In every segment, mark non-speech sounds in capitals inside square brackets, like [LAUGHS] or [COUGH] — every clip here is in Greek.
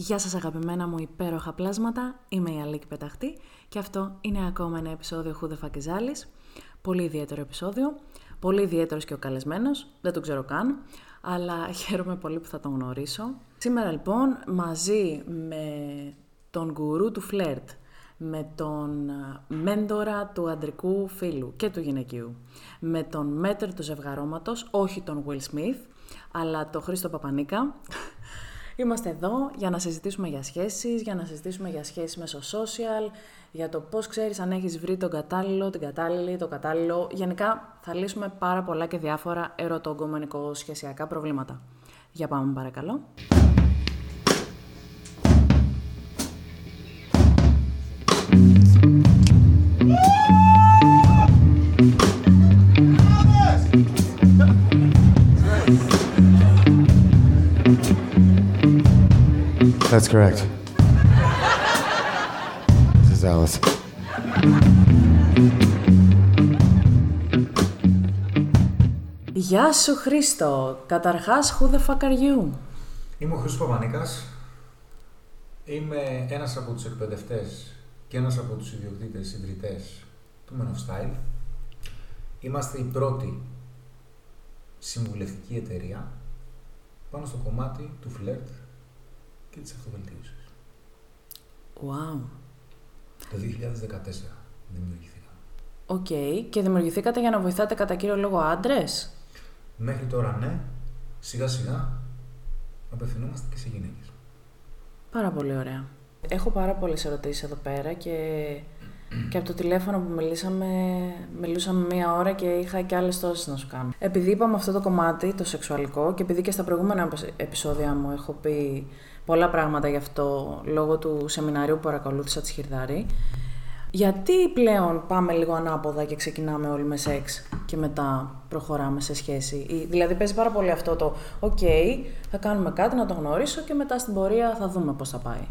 Γεια σας αγαπημένα μου υπέροχα πλάσματα, είμαι η Αλίκη Πεταχτή και αυτό είναι ακόμα ένα επεισόδιο Who the fuck is Alice. Πολύ ιδιαίτερο επεισόδιο, πολύ ιδιαίτερος και ο καλεσμένος, δεν τον ξέρω καν, αλλά [LAUGHS] χαίρομαι πολύ που θα τον γνωρίσω. Σήμερα λοιπόν μαζί με τον γκουρού του φλερτ, με τον μέντορα του αντρικού φίλου και του γυναικείου, με τον μέτερ του ζευγαρώματος, όχι τον Will Smith, αλλά τον Χρήστο Παπανίκα, Είμαστε εδώ για να συζητήσουμε για σχέσεις, για να συζητήσουμε για σχέσεις μέσω social, για το πώς ξέρεις αν έχεις βρει τον κατάλληλο, την κατάλληλη, το κατάλληλο. Γενικά θα λύσουμε πάρα πολλά και διάφορα ερωτογκομενικό σχεσιακά προβλήματα. Για πάμε παρακαλώ. That's correct. This is Alice. Γεια σου Χρήστο. Καταρχάς, who the fuck are you? Είμαι ο Χρήστος Παπανίκας. Είμαι ένας από τους εκπαιδευτές και ένας από τους ιδιοκτήτες ιδρυτές του Men of Style. Είμαστε η πρώτη συμβουλευτική εταιρεία πάνω στο κομμάτι του φλερτ και της αυτοβελτίωσης. Wow. Το 2014 δημιουργηθήκα. Οκ. Και δημιουργηθήκατε για να βοηθάτε κατά κύριο λόγο άντρες; Μέχρι τώρα ναι, σιγά σιγά απευθυνόμαστε και σε γυναίκες. Πάρα πολύ ωραία. Έχω πάρα πολλές ερωτήσεις εδώ πέρα και, και από το τηλέφωνο που μιλήσαμε, μιλούσαμε μία ώρα και είχα και άλλες τόσες να σου κάνω. Επειδή είπαμε αυτό το κομμάτι, το σεξουαλικό, και επειδή και στα προηγούμενα επεισόδια μου έχω πει πολλά πράγματα γι' αυτό λόγω του σεμιναρίου που παρακολούθησα της Χιρδάρη. Γιατί πλέον πάμε λίγο ανάποδα και ξεκινάμε όλοι με σεξ και μετά προχωράμε σε σχέση; Δηλαδή παίζει πάρα πολύ αυτό το «ΟΚ, θα κάνουμε κάτι, να το γνωρίσω και μετά στην πορεία θα δούμε πώς θα πάει».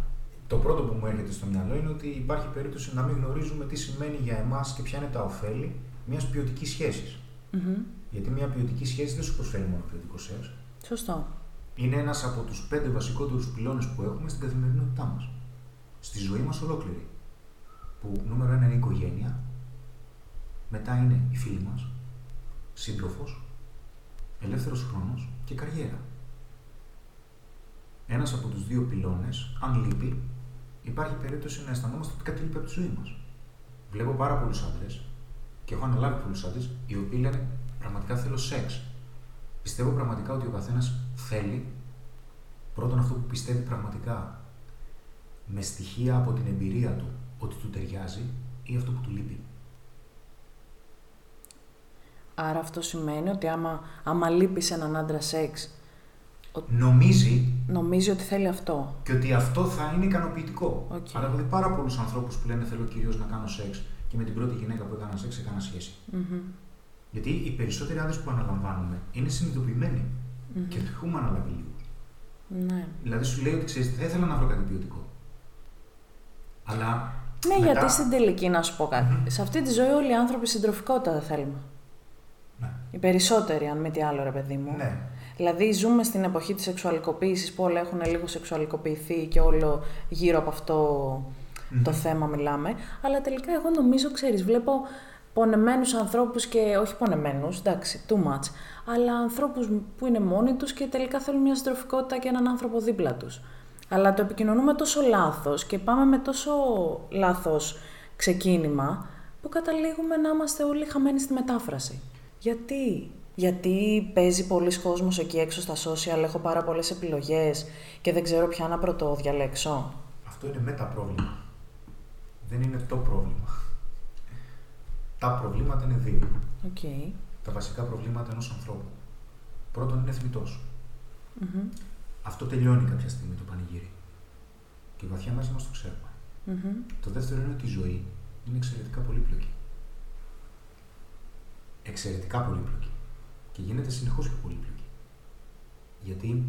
Το πρώτο που μου έρχεται στο μυαλό είναι ότι υπάρχει περίπτωση να μην γνωρίζουμε τι σημαίνει για εμάς και ποια είναι τα ωφέλη μιας ποιοτικής σχέσης. Mm-hmm. Γιατί μια ποιοτική σχέση δεν σου προσφέρει μόνο ποιοτικό σεξ. Σωστό είναι ένας από τους πέντε βασικότερους πυλώνες που έχουμε στην καθημερινότητά μας. Στη ζωή μας ολόκληρη. Που νούμερο ένα είναι η οικογένεια, μετά είναι οι φίλοι μας, σύντροφος, ελεύθερος χρόνος και καριέρα. Ένας από τους δύο πυλώνες, αν λείπει, υπάρχει περίπτωση να αισθανόμαστε ότι κάτι λείπει από τη ζωή μας. Βλέπω πάρα πολλούς άντρες και έχω αναλάβει πολλούς άντρες οι οποίοι λένε πραγματικά θέλω σεξ. Πιστεύω πραγματικά ότι ο καθένας θέλει πρώτον αυτό που πιστεύει πραγματικά με στοιχεία από την εμπειρία του ότι του ταιριάζει ή αυτό που του λείπει. Άρα αυτό σημαίνει ότι άμα, άμα λείπει σε έναν άντρα σεξ. Νομίζει. Νομίζει ότι θέλει αυτό. Και ότι αυτό θα είναι ικανοποιητικό. Okay. Αλλά έχω δει πάρα πολλούς ανθρώπους που λένε Θέλω κυρίως να κάνω σεξ και με την πρώτη γυναίκα που έκανα σεξ έκανα σχέση. Mm-hmm. Γιατί οι περισσότεροι άντρες που αναλαμβάνουμε είναι συνειδητοποιημένοι mm-hmm. και έχουμε αναλάβει λίγο. Ναι. Δηλαδή σου λέει ότι ξέρεις, θα ήθελα να βρω κάτι ποιοτικό. Αλλά. Ναι, μετά... γιατί στην τελική να σου πω κάτι. Mm-hmm. Σε αυτή τη ζωή όλοι οι άνθρωποι συντροφικότητα δεν θέλουμε. Ναι. Οι περισσότεροι, αν μη τι άλλο, ρε παιδί μου. Ναι. Δηλαδή, ζούμε στην εποχή της σεξουαλικοποίησης που όλα έχουν λίγο σεξουαλικοποιηθεί και όλο γύρω από το θέμα μιλάμε. Αλλά τελικά, εγώ νομίζω, ξέρεις, βλέπω πονεμένους ανθρώπους και όχι πονεμένους, εντάξει, too much, αλλά ανθρώπους που είναι μόνοι τους και τελικά θέλουν μια συντροφικότητα και έναν άνθρωπο δίπλα τους. Αλλά το επικοινωνούμε τόσο λάθος και πάμε με τόσο λάθος ξεκίνημα που καταλήγουμε να είμαστε όλοι χαμένοι στη μετάφραση. Γιατί; Γιατί παίζει πολλοί κόσμος εκεί έξω στα social, έχω πάρα πολλές επιλογές και δεν ξέρω ποια να πρωτοδιαλέξω. Αυτό είναι μεταπρόβλημα. Δεν είναι το πρόβλημα. Τα προβλήματα είναι δύο. Okay. Τα βασικά προβλήματα ενός ανθρώπου. Πρώτον είναι θνητός. Mm-hmm. Αυτό τελειώνει κάποια στιγμή το πανηγύρι. Και βαθιά μέσα μας το ξέρουμε. Mm-hmm. Το δεύτερο είναι ότι η ζωή είναι εξαιρετικά πολύπλοκη. Εξαιρετικά πολύπλοκη. Και γίνεται συνεχώς πιο πολύπλοκη. Γιατί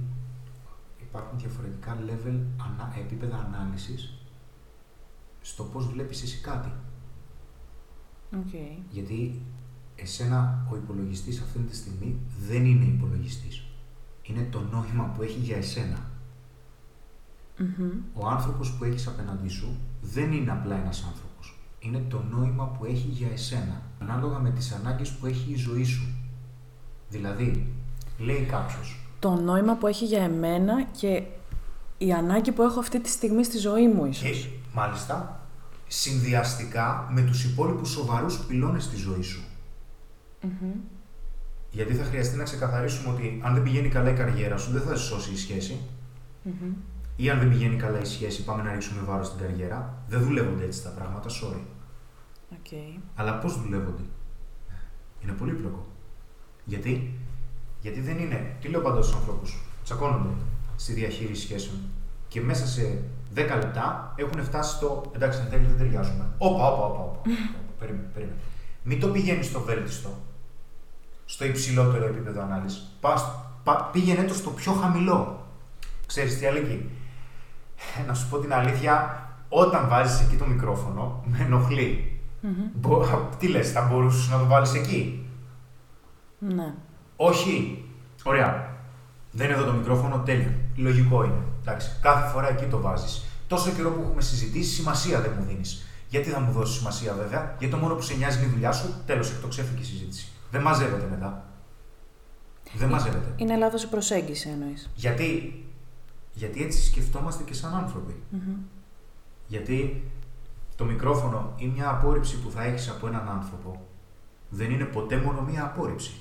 υπάρχουν διαφορετικά level, επίπεδα ανάλυσης στο πώς βλέπεις εσύ κάτι. Okay. Γιατί εσένα ο υπολογιστής αυτή τη στιγμή δεν είναι υπολογιστής. Είναι το νόημα που έχει για εσένα. Ο άνθρωπος που έχεις απέναντί σου δεν είναι απλά ένας άνθρωπος. Είναι το νόημα που έχει για εσένα, ανάλογα με τις ανάγκες που έχει η ζωή σου. Δηλαδή, λέει κάποιος, Το νόημα που έχει για εμένα και η ανάγκη που έχω αυτή τη στιγμή στη ζωή μου ίσως. και μάλιστα συνδυαστικά με τους υπόλοιπους σοβαρούς πυλώνες στη ζωής σου. Γιατί θα χρειαστεί να ξεκαθαρίσουμε ότι αν δεν πηγαίνει καλά η καριέρα σου, δεν θα σε σώσει η σχεση Ή αν δεν πηγαίνει καλά η σχέση, πάμε να ρίξουμε βάρος στην καριέρα. Δεν δουλεύονται έτσι τα πράγματα, sorry. OK. Αλλά πώς δουλεύονται; Είναι πολύπλοκο. Γιατί, Γιατί δεν είναι. Τι λέω πάντα στους ανθρώπους. Τσακώνονται στη διαχείριση σχέσεων. Και μέσα σε 10 λεπτά έχουν φτάσει στο. Εντάξει, εν τέλει δεν ταιριάζουμε. Όπα, όπα, όπα. όπα. περίμενε, περίμενε. Μην το πηγαίνεις στο βέλτιστο. Στο υψηλότερο επίπεδο ανάλυσης. Πας, πα, πήγαινε το στο πιο χαμηλό. Ξέρεις τι αλήκει. Να σου πω την αλήθεια, όταν βάζεις εκεί το μικρόφωνο, με ενοχλεί. Μπο- τι λες, θα μπορούσες να το βάλεις εκεί; Ναι. Όχι. Ωραία. Δεν είναι εδώ το μικρόφωνο, τέλεια. Λογικό είναι. Εντάξει. Κάθε φορά εκεί το βάζεις. Τόσο καιρό που έχουμε συζητήσει, σημασία δεν μου δίνεις. Γιατί θα μου δώσεις σημασία, βέβαια, γιατί το μόνο που σε νοιάζει είναι η δουλειά σου, τέλος, εκτοξεύτηκε η συζήτηση. Δεν μαζεύεται μετά. Δεν μαζεύεται. Είναι λάθος η προσέγγιση εννοείς. Γιατί, γιατί έτσι σκεφτόμαστε και σαν άνθρωποι. Γιατί το μικρόφωνο ή μια απόρριψη που θα έχεις από έναν άνθρωπο δεν είναι ποτέ μόνο μια απόρριψη.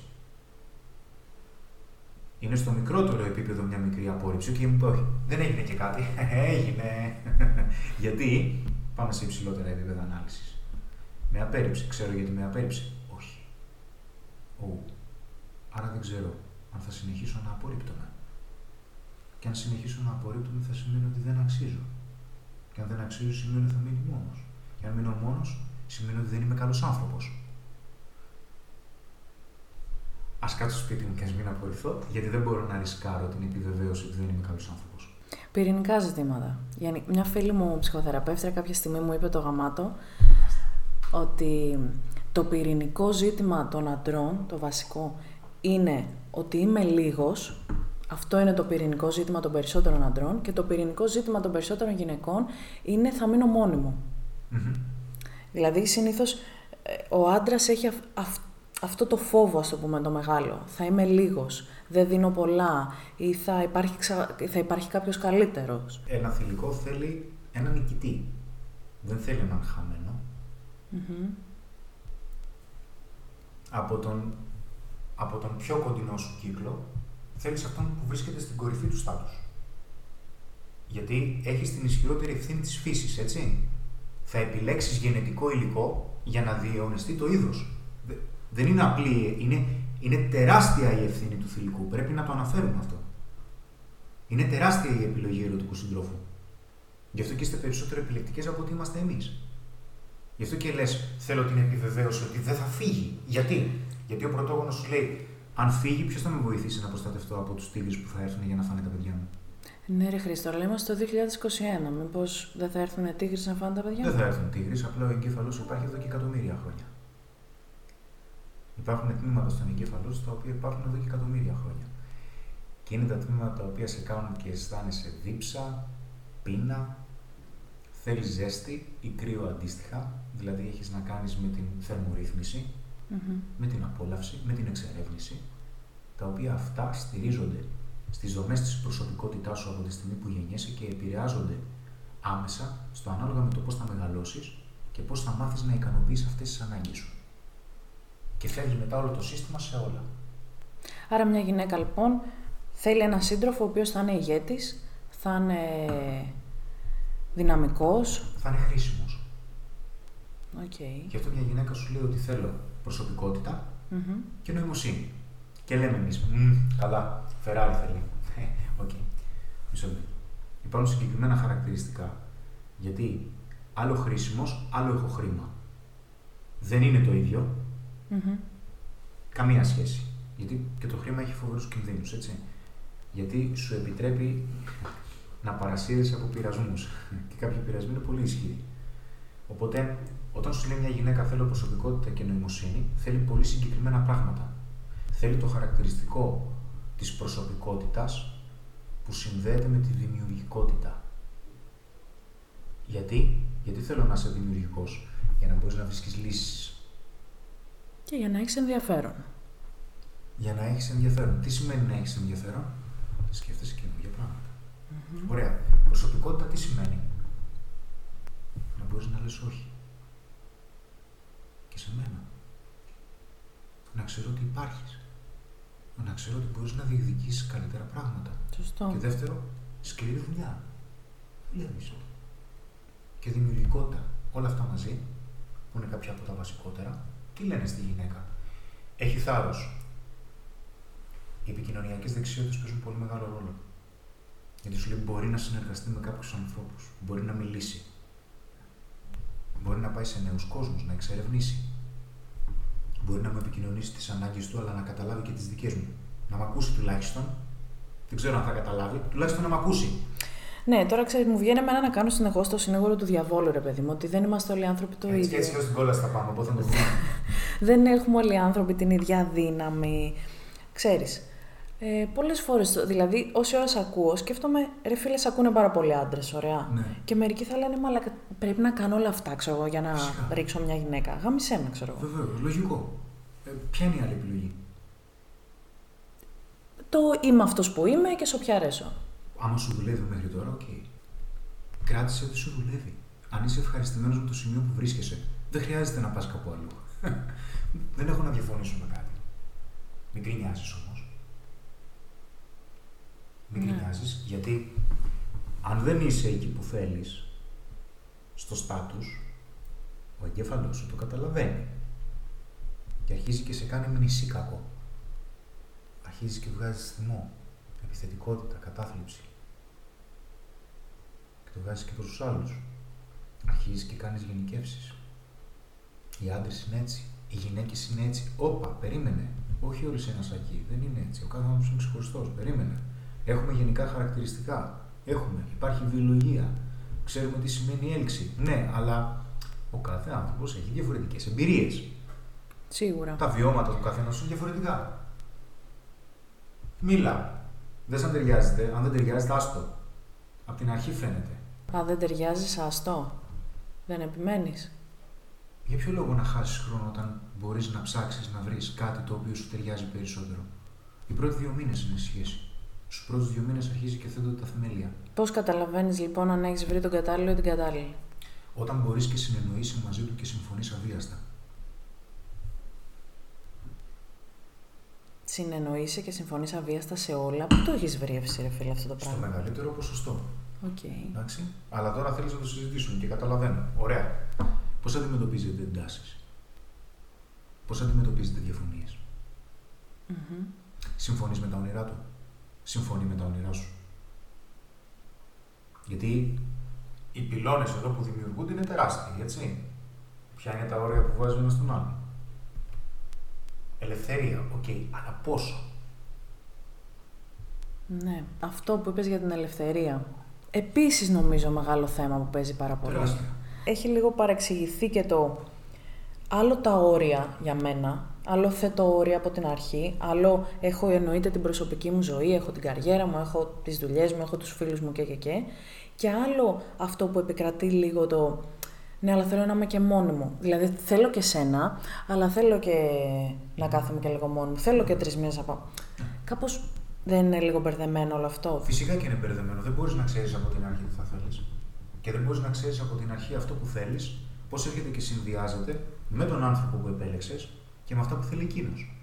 Είναι στο μικρότερο επίπεδο μια μικρή απόρριψη και μου είπε όχι, δεν έγινε και κάτι. [LAUGHS] έγινε. [LAUGHS] γιατί; Πάμε σε υψηλότερα επίπεδα ανάλυσης. Με απέρριψη. Ξέρω γιατί με απέρριψη. Όχι. Ου. Άρα δεν ξέρω αν θα συνεχίσω να απορρίπτομαι. Και αν συνεχίσω να απορρίπτομαι θα σημαίνει ότι δεν αξίζω. Και αν δεν αξίζω σημαίνει ότι θα μείνει μόνος. Και αν μείνω μόνος, σημαίνει ότι δεν είμαι καλός άνθρωπος. Α κάτσω στο σπίτι μου και ας μην απορριφθώ, γιατί δεν μπορώ να ρισκάρω την επιβεβαίωση ότι δεν είμαι καλός άνθρωπος. Πυρηνικά ζητήματα. Γιάννη, μια φίλη μου ψυχοθεραπεύτρια κάποια στιγμή μου είπε το γαμάτο ότι το πυρηνικό ζήτημα των αντρών, το βασικό, είναι ότι είμαι λίγος. Αυτό είναι το πυρηνικό ζήτημα των περισσότερων αντρών και το πυρηνικό ζήτημα των περισσότερων γυναικών είναι θα μείνω μόνη μου. Δηλαδή συνήθως ε, ο άντρας έχει αυ- αυ- αυτό το φόβο, ας το πούμε, το μεγάλο. Θα είμαι λίγος, δεν δίνω πολλά ή θα υπάρχει, ξα... θα υπάρχει κάποιος καλύτερος. Ένα θηλυκό θέλει έναν νικητή. Δεν θέλει έναν χαμένο. Από τον, από τον πιο κοντινό σου κύκλο, θέλεις αυτόν που βρίσκεται στην κορυφή του στάτους. Γιατί έχεις την ισχυρότερη ευθύνη της φύσης, έτσι. Θα επιλέξεις γενετικό υλικό για να διαιωνιστεί το είδος. Δε- Δεν είναι απλή, είναι, είναι τεράστια η ευθύνη του θηλυκού. Πρέπει να το αναφέρουμε αυτό. Είναι τεράστια η επιλογή ερωτικού συντρόφου. Γι' αυτό και είστε περισσότερο επιλεκτικές από ότι είμαστε εμείς. Γι' αυτό και λες: Θέλω την επιβεβαίωση ότι δεν θα φύγει. Γιατί, Γιατί ο πρωτόγονος σου λέει: Αν φύγει, ποιος θα με βοηθήσει να προστατευτώ από τους τίγρε που θα έρθουν για να φάνε τα παιδιά μου; Ναι, ρε Χρήστο, αλλά είμαστε το 2021. Μήπως δεν θα έρθουν τίγρες να φάνε τα παιδιά Δεν μου; θα έρθουν τίγρε, απλά ο εγκέφαλος σου υπάρχει εδώ και εκατομμύρια χρόνια. Υπάρχουν τμήματα στον εγκέφαλο σου τα οποία υπάρχουν εδώ και εκατομμύρια χρόνια. Και είναι τα τμήματα τα οποία σε κάνουν και αισθάνεσαι δίψα, πείνα, θέλεις ζέστη ή κρύο αντίστοιχα, δηλαδή έχεις να κάνεις με την θερμορύθμιση, Μμμ. με την απόλαυση, με την εξερεύνηση, τα οποία αυτά στηρίζονται στις δομές της προσωπικότητάς σου από τη στιγμή που γεννιέσαι και επηρεάζονται άμεσα στο ανάλογα με το πώς θα μεγαλώσεις και πώς θα μάθεις να ικανοποιείς αυτές τις ανάγκες σου. Και φεύγει μετά όλο το σύστημα σε όλα. Άρα μια γυναίκα λοιπόν θέλει έναν σύντροφο ο οποίος θα είναι ηγέτης, θα είναι δυναμικός. Θα είναι χρήσιμος. Οκ. Γι' αυτό μια γυναίκα σου λέει ότι θέλω προσωπικότητα Μμμ. και νοημοσύνη. Και λέμε εμείς, «Μμμ, καλά, Ferrari θέλει. Ε, Οκ. Μισό λεπτό. Υπάρχουν συγκεκριμένα χαρακτηριστικά. Γιατί άλλο χρήσιμος, άλλο έχω χρήμα. Δεν είναι το ίδιο. Μμμ. Καμία σχέση. Γιατί και το χρήμα έχει φοβερούς κινδύνους, έτσι. Γιατί σου επιτρέπει να παρασύρεσαι από πειρασμούς. Και κάποιοι πειρασμοί είναι πολύ ισχυροί. Οπότε, όταν σου λέει μια γυναίκα θέλω προσωπικότητα και νοημοσύνη, θέλει πολύ συγκεκριμένα πράγματα. Θέλει το χαρακτηριστικό της προσωπικότητας που συνδέεται με τη δημιουργικότητα. Γιατί, Γιατί θέλω να είσαι δημιουργικός, για να μπορείς να βρίσκεις λύσεις. Και για να έχεις ενδιαφέρον. Για να έχεις ενδιαφέρον. Τι σημαίνει να έχεις ενδιαφέρον, σκέφτεσαι καινούργια πράγματα. Ωραία. Προσωπικότητα τι σημαίνει, Να μπορείς να λες όχι. Και σε μένα. Να ξέρω ότι υπάρχεις. Να ξέρω ότι μπορείς να διεκδικήσεις καλύτερα πράγματα. Σωστό. Και δεύτερο, σκληρή δουλειά. Δουλεύει. Και δημιουργικότητα. Όλα αυτά μαζί, που είναι κάποια από τα βασικότερα, τι λένε στη γυναίκα. Έχει θάρρο. Οι επικοινωνιακέ δεξιότητε παίζουν πολύ μεγάλο ρόλο. Γιατί σου λέει μπορεί να συνεργαστεί με κάποιου ανθρώπου, μπορεί να μιλήσει, μπορεί να πάει σε νέου κόσμου, να εξερευνήσει. Μπορεί να μου επικοινωνήσει τι ανάγκε του, αλλά να καταλάβει και τι δικέ μου. Να με ακούσει τουλάχιστον. Δεν ξέρω αν θα καταλάβει, τουλάχιστον να με ακούσει. Ναι, τώρα ξέρει, μου βγαίνει εμένα να κάνω συνεχώ το συνήγορο του διαβόλου, ρε παιδί μου, ότι δεν είμαστε όλοι άνθρωποι το έτσι, ίδιο. Έτσι και στην κόλλα θα πάμε, οπότε θα το πούμε. Δεν έχουμε όλοι οι άνθρωποι την ίδια δύναμη. Ξέρεις, ε, Πολλές φορές, δηλαδή, όση ώρα σε ακούω, σκέφτομαι, ρε φίλε, σε ακούνε πάρα πολλοί άντρες, ωραία. Ναι. Και μερικοί θα λένε, Μα πρέπει να κάνω όλα αυτά, ξέρω εγώ, για να Φυσικά. ρίξω μια γυναίκα. Γάμισέ με, ξέρω εγώ. Βεβαίως, λογικό. Ε, ποια είναι η άλλη επιλογή; Το είμαι αυτός που είμαι και σε όποια αρέσω. Άμα σου δουλεύει μέχρι τώρα, οκ. Κράτησε ό,τι σου δουλεύει. Αν είσαι ευχαριστημένος με το σημείο που βρίσκεσαι, δεν χρειάζεται να πας κάπου αλλού. Δεν έχω να διαφωνήσω με κάτι. Μην γκρινιάζεις όμως. Μην Ναι. γκρινιάζεις, γιατί αν δεν είσαι εκεί που θέλεις, στο στάτους, ο εγκέφαλό σου το καταλαβαίνει. Και αρχίζει και σε κάνει μνησί κακό. Αρχίζει και βγάζει θυμό, επιθετικότητα, κατάθλιψη. Και το βγάζεις και προς τους άλλους. Αρχίζεις και κάνεις γενικεύσεις. Οι άντρες είναι έτσι. Οι γυναίκες είναι έτσι. Όπα, περίμενε. Όχι όλοι σε ένα σακί. Δεν είναι έτσι. Ο κάθε άνθρωπος είναι ξεχωριστός. Περίμενε. Έχουμε γενικά χαρακτηριστικά. Έχουμε. Υπάρχει βιολογία. Ξέρουμε τι σημαίνει έλξη. Ναι, αλλά ο κάθε άνθρωπος έχει διαφορετικές εμπειρίες. Σίγουρα. Τα βιώματα του καθενό είναι διαφορετικά. Μίλα. Δεν σαν ταιριάζεται. Αν δεν ταιριάζεται, άστο. Απ' την αρχή φαίνεται. Αν δεν ταιριάζεις, αστό. Δεν επιμένεις. Για ποιο λόγο να χάσεις χρόνο όταν μπορείς να ψάξεις να βρεις κάτι το οποίο σου ταιριάζει περισσότερο; Οι πρώτοι δύο μήνες είναι σχέση. Στους πρώτους δύο μήνες αρχίζει και θέτονται τα θεμέλια. Πώς καταλαβαίνεις λοιπόν αν έχεις βρει τον κατάλληλο ή την κατάλληλη; Όταν μπορείς και συνεννοείσαι μαζί του και συμφωνείς αβίαστα. Συνεννοείσαι και συμφωνείς αβίαστα σε όλα. Πού το έχεις βρει, εσύ, ρε φίλε, αυτό το Στο πράγμα; μεγαλύτερο ποσοστό. Οκ. Εντάξει. Αλλά τώρα θέλεις να το συζητήσουμε και καταλαβαίνω. Ωραία. Πώς αντιμετωπίζετε εντάσεις, Πώς αντιμετωπίζετε διαφωνίες, Μμμ. Συμφωνείς με τα όνειρά του, Συμφωνεί με τα όνειρά σου; Γιατί οι πυλώνες εδώ που δημιουργούνται είναι τεράστιοι, έτσι. Ποια είναι τα όρια που βάζει ένας στον άλλο. Ελευθερία, οκ, αλλά πόσο; Ναι. Αυτό που είπες για την ελευθερία. Επίσης νομίζω μεγάλο θέμα που παίζει πάρα πολύ. Τεράστιο. Έχει λίγο παρεξηγηθεί και το άλλο τα όρια για μένα, άλλο θέτω όρια από την αρχή, άλλο έχω εννοείται την προσωπική μου ζωή, έχω την καριέρα μου, έχω τις δουλειές μου, έχω τους φίλους μου και και και. Και άλλο αυτό που επικρατεί λίγο το ναι, αλλά θέλω να είμαι και μόνη μου. Δηλαδή θέλω και σένα, αλλά θέλω και να κάθομαι και λίγο μόνη μου. Θέλω και τρεις μήνες να πάω. Κάπως δεν είναι λίγο μπερδεμένο όλο αυτό; Φυσικά και είναι μπερδεμένο. Δεν μπορείς να ξέρεις από την αρχή τι θα θέλεις. Και δεν μπορείς να ξέρεις από την αρχή αυτό που θέλεις, πώς έρχεται και συνδυάζεται με τον άνθρωπο που επέλεξες και με αυτά που θέλει εκείνος.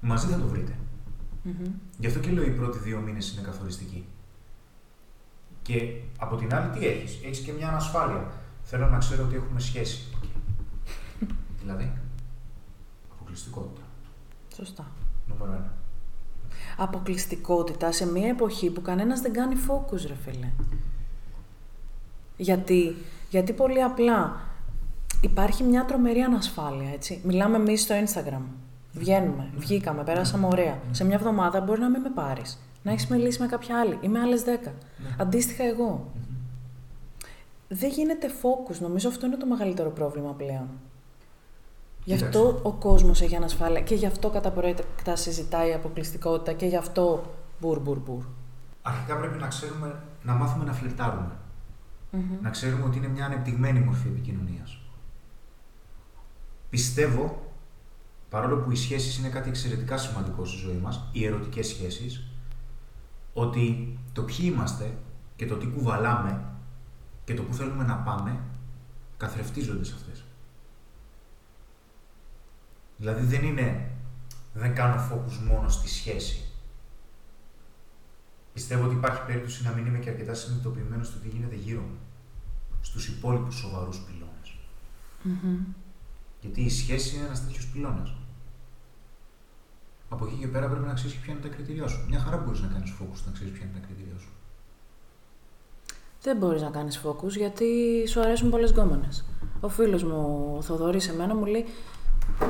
Μαζί θα το βρείτε. Μμμ. Γι' αυτό και λέω οι πρώτοι δύο μήνες είναι καθοριστικοί. Και από την άλλη, τι έχεις, έχεις και μια ανασφάλεια. Θέλω να ξέρω ότι έχουμε σχέση. δηλαδή, αποκλειστικότητα. Σωστά. Νούμερο ένα. Αποκλειστικότητα σε μια εποχή που κανένας δεν κάνει focus, ρε φίλε. Γιατί, γιατί πολύ απλά υπάρχει μια τρομερή ανασφάλεια, έτσι. Μιλάμε εμείς στο Instagram. Βγαίνουμε, βγήκαμε, πέρασαμε ωραία. Σε μια εβδομάδα μπορεί να μην με πάρεις. Να έχεις μιλήσει με κάποια άλλη ή με άλλες 10. Ναι. Αντίστοιχα εγώ. Δεν γίνεται focus. Νομίζω αυτό είναι το μεγαλύτερο πρόβλημα πλέον. Γι' Κοίταξε. αυτό ο κόσμος έχει ανασφάλεια και γι' αυτό κατά προέκτα συζητάει αποκλειστικότητα και γι' αυτό μπουρ μπουρ μπουρ. Αρχικά πρέπει να ξέρουμε να μάθουμε να φλερτάρουμε. Να ξέρουμε ότι είναι μια ανεπτυγμένη μορφή επικοινωνίας. Πιστεύω, παρόλο που οι σχέσεις είναι κάτι εξαιρετικά σημαντικό στη ζωή μας, οι ερωτικές σχέσεις, ότι το ποιοι είμαστε και το τι κουβαλάμε και το που θέλουμε να πάμε, καθρεφτίζονται σε αυτές. Δηλαδή δεν είναι, δεν κάνω focus μόνο στη σχέση. Πιστεύω ότι υπάρχει περίπτωση να μην είμαι και αρκετά συνειδητοποιημένος στο τι γίνεται γύρω μου. Στους υπόλοιπους σοβαρούς πυλώνες. Γιατί η σχέση είναι ένας τέτοιος πυλώνας. Από εκεί και πέρα πρέπει να ξέρεις ποια είναι τα κριτήριά σου. Μια χαρά μπορείς να κάνεις focus να ξέρεις ποια είναι τα κριτήριά σου. Δεν μπορείς να κάνεις focus γιατί σου αρέσουν πολλές γκόμενες. Ο φίλος μου, ο Θοδωρής, εμένα μου λέει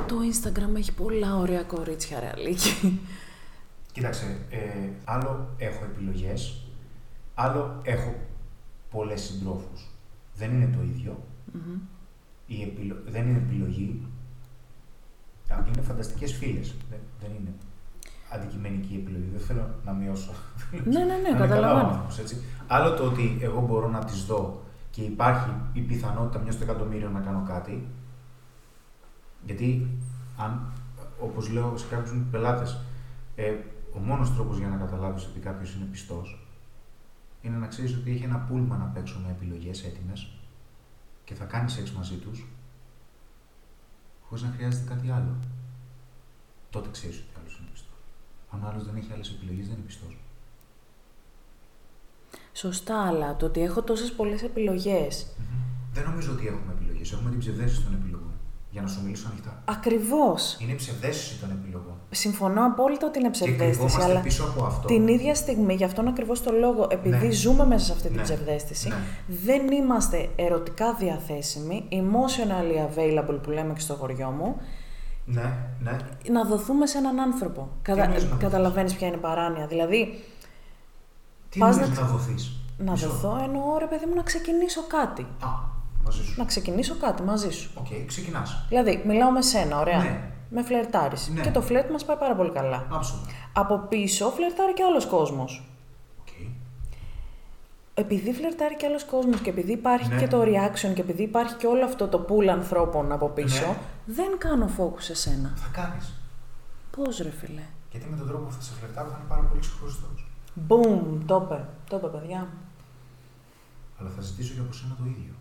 Το Instagram έχει πολλά ωραία κορίτσια, ρε αλήκη. Κοίταξε, ε, άλλο έχω επιλογές, άλλο έχω πολλές συντρόφους. Δεν είναι το ίδιο. Η επιλο... Δεν είναι επιλογή. Α, Είναι φανταστικές φίλες. Δεν, δεν είναι αντικειμενική επιλογή. Δεν θέλω να μειώσω. ναι, ναι, Να ναι, είναι καλά ο καταλαβαίνω. άνθρωπος, έτσι. Άλλο το ότι εγώ μπορώ να τις δω και υπάρχει η πιθανότητα μιας στο εκατομμύριο να κάνω κάτι. Γιατί, αν, όπως λέω σε κάποιους μου πελάτες, ε, ο μόνος τρόπος για να καταλάβεις ότι κάποιος είναι πιστός είναι να ξέρεις ότι έχει ένα πούλμαν απ' έξω με επιλογές έτοιμες και θα κάνει σεξ μαζί τους χωρίς να χρειάζεται κάτι άλλο. Τότε ξέρεις ότι ο άλλος είναι πιστός. Αν ο άλλος δεν έχει άλλες επιλογές δεν είναι πιστός. Σωστά, αλλά το ότι έχω τόσες πολλές επιλογές. Δεν νομίζω ότι έχουμε επιλογές. Έχουμε την ψευδέστηση των επιλογών. Για να σου μιλήσω ανοιχτά. Ακριβώς. Είναι η ψευδέστηση των επιλογών. Συμφωνώ απόλυτα ότι είναι Και ψευδέστηση, κρυβόμαστε αλλά πίσω από αυτό. την ίδια στιγμή, γι' αυτόν ακριβώς το λόγο, επειδή Ναι. ζούμε μέσα σε αυτή την Ναι. ψευδέστηση, Ναι. δεν είμαστε ερωτικά διαθέσιμοι, emotionally available που λέμε και στο χωριό μου, Ναι, ναι. να δοθούμε σε έναν άνθρωπο. Κατα... εννοείς να δοθείς; Καταλαβαίνεις ποια είναι η παράνοια. Δηλαδή, Τι εννοείς να να, δοθείς; να δοθώ εννοώ ρε παιδί μου να ξεκινήσω κάτι. Α, μαζί σου. Να ξεκινήσω κάτι μαζί σου. Οκ, ξεκινάς. Δηλαδή, μιλάω με σένα, ωραία. Ναι. Με φλερτάρεις. Ναι. Και το φλερτ μας πάει πάρα πολύ καλά. Άψογα. Από πίσω φλερτάρει και άλλος κόσμος. Οκ. Επειδή φλερτάρει και άλλος κόσμος και επειδή υπάρχει Ναι. και το reaction και επειδή υπάρχει και όλο αυτό το pool ανθρώπων από πίσω, Ναι. δεν κάνω focus σε σένα. Θα κάνεις. Πώς ρε φίλε. Γιατί με τον τρόπο που θα σε φλερτάρω θα είναι πάρα πολύ ξεχωριστός. Boom, το είπε. Το είπε, παιδιά. Αλλά θα ζητήσω και από σένα το ίδιο.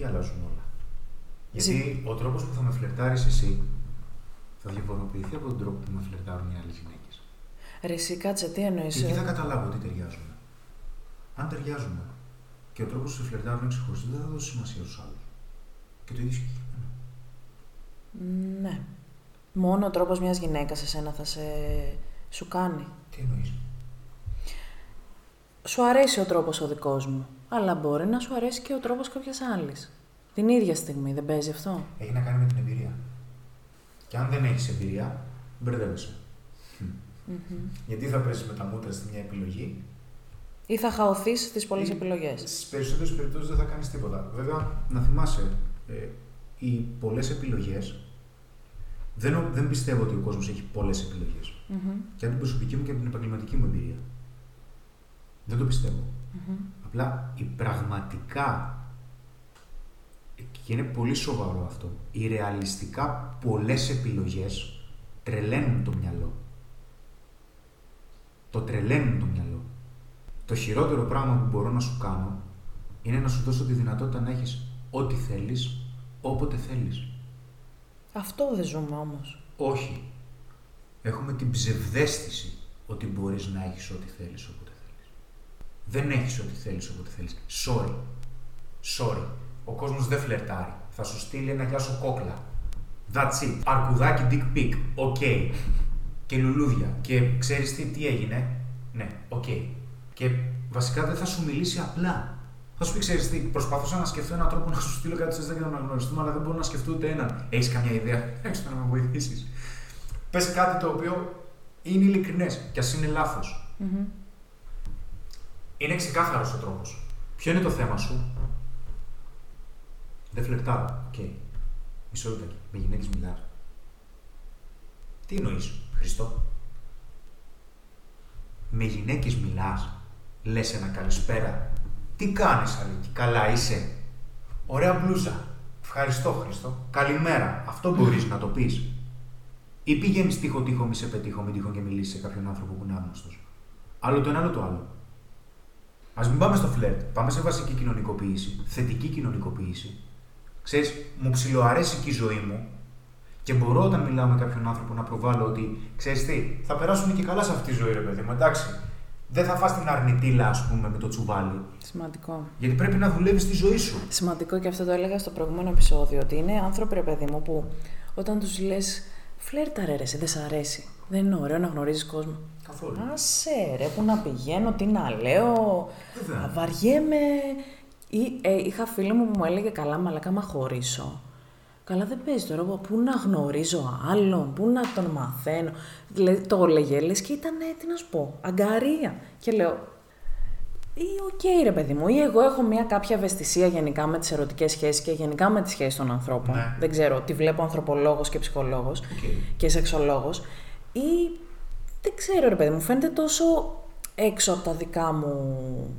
Εκεί αλλάζουν όλα. Γιατί Ζη- ο τρόπος που θα με φλερτάρεις εσύ θα διαφοροποιηθεί από τον τρόπο που με φλερτάρουν οι άλλες γυναίκες. Ρε εσύ κάτσε, τι εννοείς. Και εκεί ε; θα καταλάβω ότι ταιριάζουμε. Αν ταιριάζουμε και ο τρόπος που σε φλερτάρουν είναι ξεχωριστό, δεν θα δώσει σημασία στους άλλους. Και το ίδιο ισχύει και για μένα. Ναι. Μόνο ο τρόπος μιας γυναίκας σε σένα θα σε... σου κάνει. Τι εννοείς; Σου αρέσει ο τρόπος ο δικός μου, αλλά μπορεί να σου αρέσει και ο τρόπος κάποιας άλλης. Την ίδια στιγμή, δεν παίζει αυτό; Έχει να κάνει με την εμπειρία. Και αν δεν έχεις εμπειρία, μπερδεύεσαι. Γιατί θα πέσει με τα μούτρα στη μια επιλογή, Ή θα χαωθείς στις πολλές Ή- επιλογές; στις περισσότερες περιπτώσεις δεν θα κάνεις τίποτα. Βέβαια, να θυμάσαι, ε, οι πολλές επιλογές. Δεν, νο- δεν πιστεύω ότι ο κόσμος έχει πολλές επιλογές. Μμμ, Και από την προσωπική μου και από την επαγγελματική μου εμπειρία. Δεν το πιστεύω. μμμ. Απλά η πραγματικά. Και είναι πολύ σοβαρό αυτό. Οι ρεαλιστικά πολλές επιλογές τρελαίνουν το μυαλό. Το τρελαίνουν το μυαλό. Το χειρότερο πράγμα που μπορώ να σου κάνω είναι να σου δώσω τη δυνατότητα να έχεις ό,τι θέλεις, όποτε θέλεις. Αυτό δεν ζούμε όμως. Όχι. Έχουμε την ψευδέστηση ότι μπορείς να έχεις ό,τι θέλεις όποτε θέλεις. Δεν έχεις ό,τι θέλεις όποτε θέλεις. Sorry. Sorry. Ο κόσμος δεν φλερτάρει. Θα σου στείλει ένα γεια σου κούκλα. That's it. Αρκουδάκι dick pic. Οκ. Και λουλούδια. Και ξέρεις τι, τι έγινε; Ναι, οκ. Και βασικά δεν θα σου μιλήσει απλά. Θα σου πει, ξέρεις τι, προσπαθούσα να σκεφτώ έναν τρόπο να σου στείλω κάτι σε για να αναγνωριστούμε, αλλά δεν μπορώ να σκεφτώ ούτε έναν. Έχεις καμιά ιδέα, [LAUGHS] έχεις να με βοηθήσεις. Πες κάτι το οποίο είναι ειλικρινές και ας είναι λάθος. Μμμ. Είναι ξεκάθαρος ο τρόπος. Ποιο είναι το θέμα σου, Δεν φλερτάρω. Οκ. Μισό λεπτάκι. Με γυναίκες μιλάς. Τι εννοείς, Χρήστο; Με γυναίκες μιλάς. Λες ένα καλησπέρα Τι κάνεις, Αλίκη, καλά είσαι; Ωραία μπλούζα. Ευχαριστώ, Χρήστο. Καλημέρα. Αυτό μπορείς να το πεις. Ή πηγαίνεις τείχο τείχο, μη σε πετύχω, μην τύχω και μιλήσεις σε κάποιον άνθρωπο που είναι άγνωστος. Άλλο το ένα, άλλο το άλλο. Α μην πάμε στο φλερτ. Πάμε σε βασική κοινωνικοποίηση. Θετική κοινωνικοποίηση. Ξέρεις, μου ψιλοαρέσει και η ζωή μου και μπορώ όταν μιλάω με κάποιον άνθρωπο να προβάλλω ότι ξέρεις τι, θα περάσουμε και καλά σε αυτή τη ζωή, ρε παιδί μου. Εντάξει. Δεν θα φας την αρνητήλα, ας πούμε, με το τσουβάλι. Σημαντικό. Γιατί πρέπει να δουλεύεις τη ζωή σου. Σημαντικό και αυτό το έλεγα στο προηγούμενο επεισόδιο. Ότι είναι άνθρωποι, ρε παιδί μου, που όταν τους λες φλέρταρε, ρε, σε, δεν σ' αρέσει. Δεν είναι ωραίο να γνωρίζεις κόσμο. Καθόλου. Άσε ρε, που να πηγαίνω, τι να λέω. Βέβαια. Α βαριέμαι. Ή, ε, είχα φίλη μου που μου έλεγε καλά, μαλάκα, άμα χωρίσω. Καλά, δεν παίζει τώρα. Πού να γνωρίζω άλλον, πού να τον μαθαίνω. Δηλαδή, το έλεγε, λες και ήταν, ε, τι να σου πω, αγγαρεία. Και λέω, ή οκ, ρε παιδί μου, ή εγώ έχω μια κάποια ευαισθησία γενικά με τις ερωτικές σχέσεις και γενικά με τις σχέσεις των ανθρώπων. Ναι. Δεν ξέρω, τη βλέπω ανθρωπολόγος και ψυχολόγος Οκ. και σεξολόγος. Ή δεν ξέρω, ρε παιδί μου, φαίνεται τόσο έξω από τα δικά μου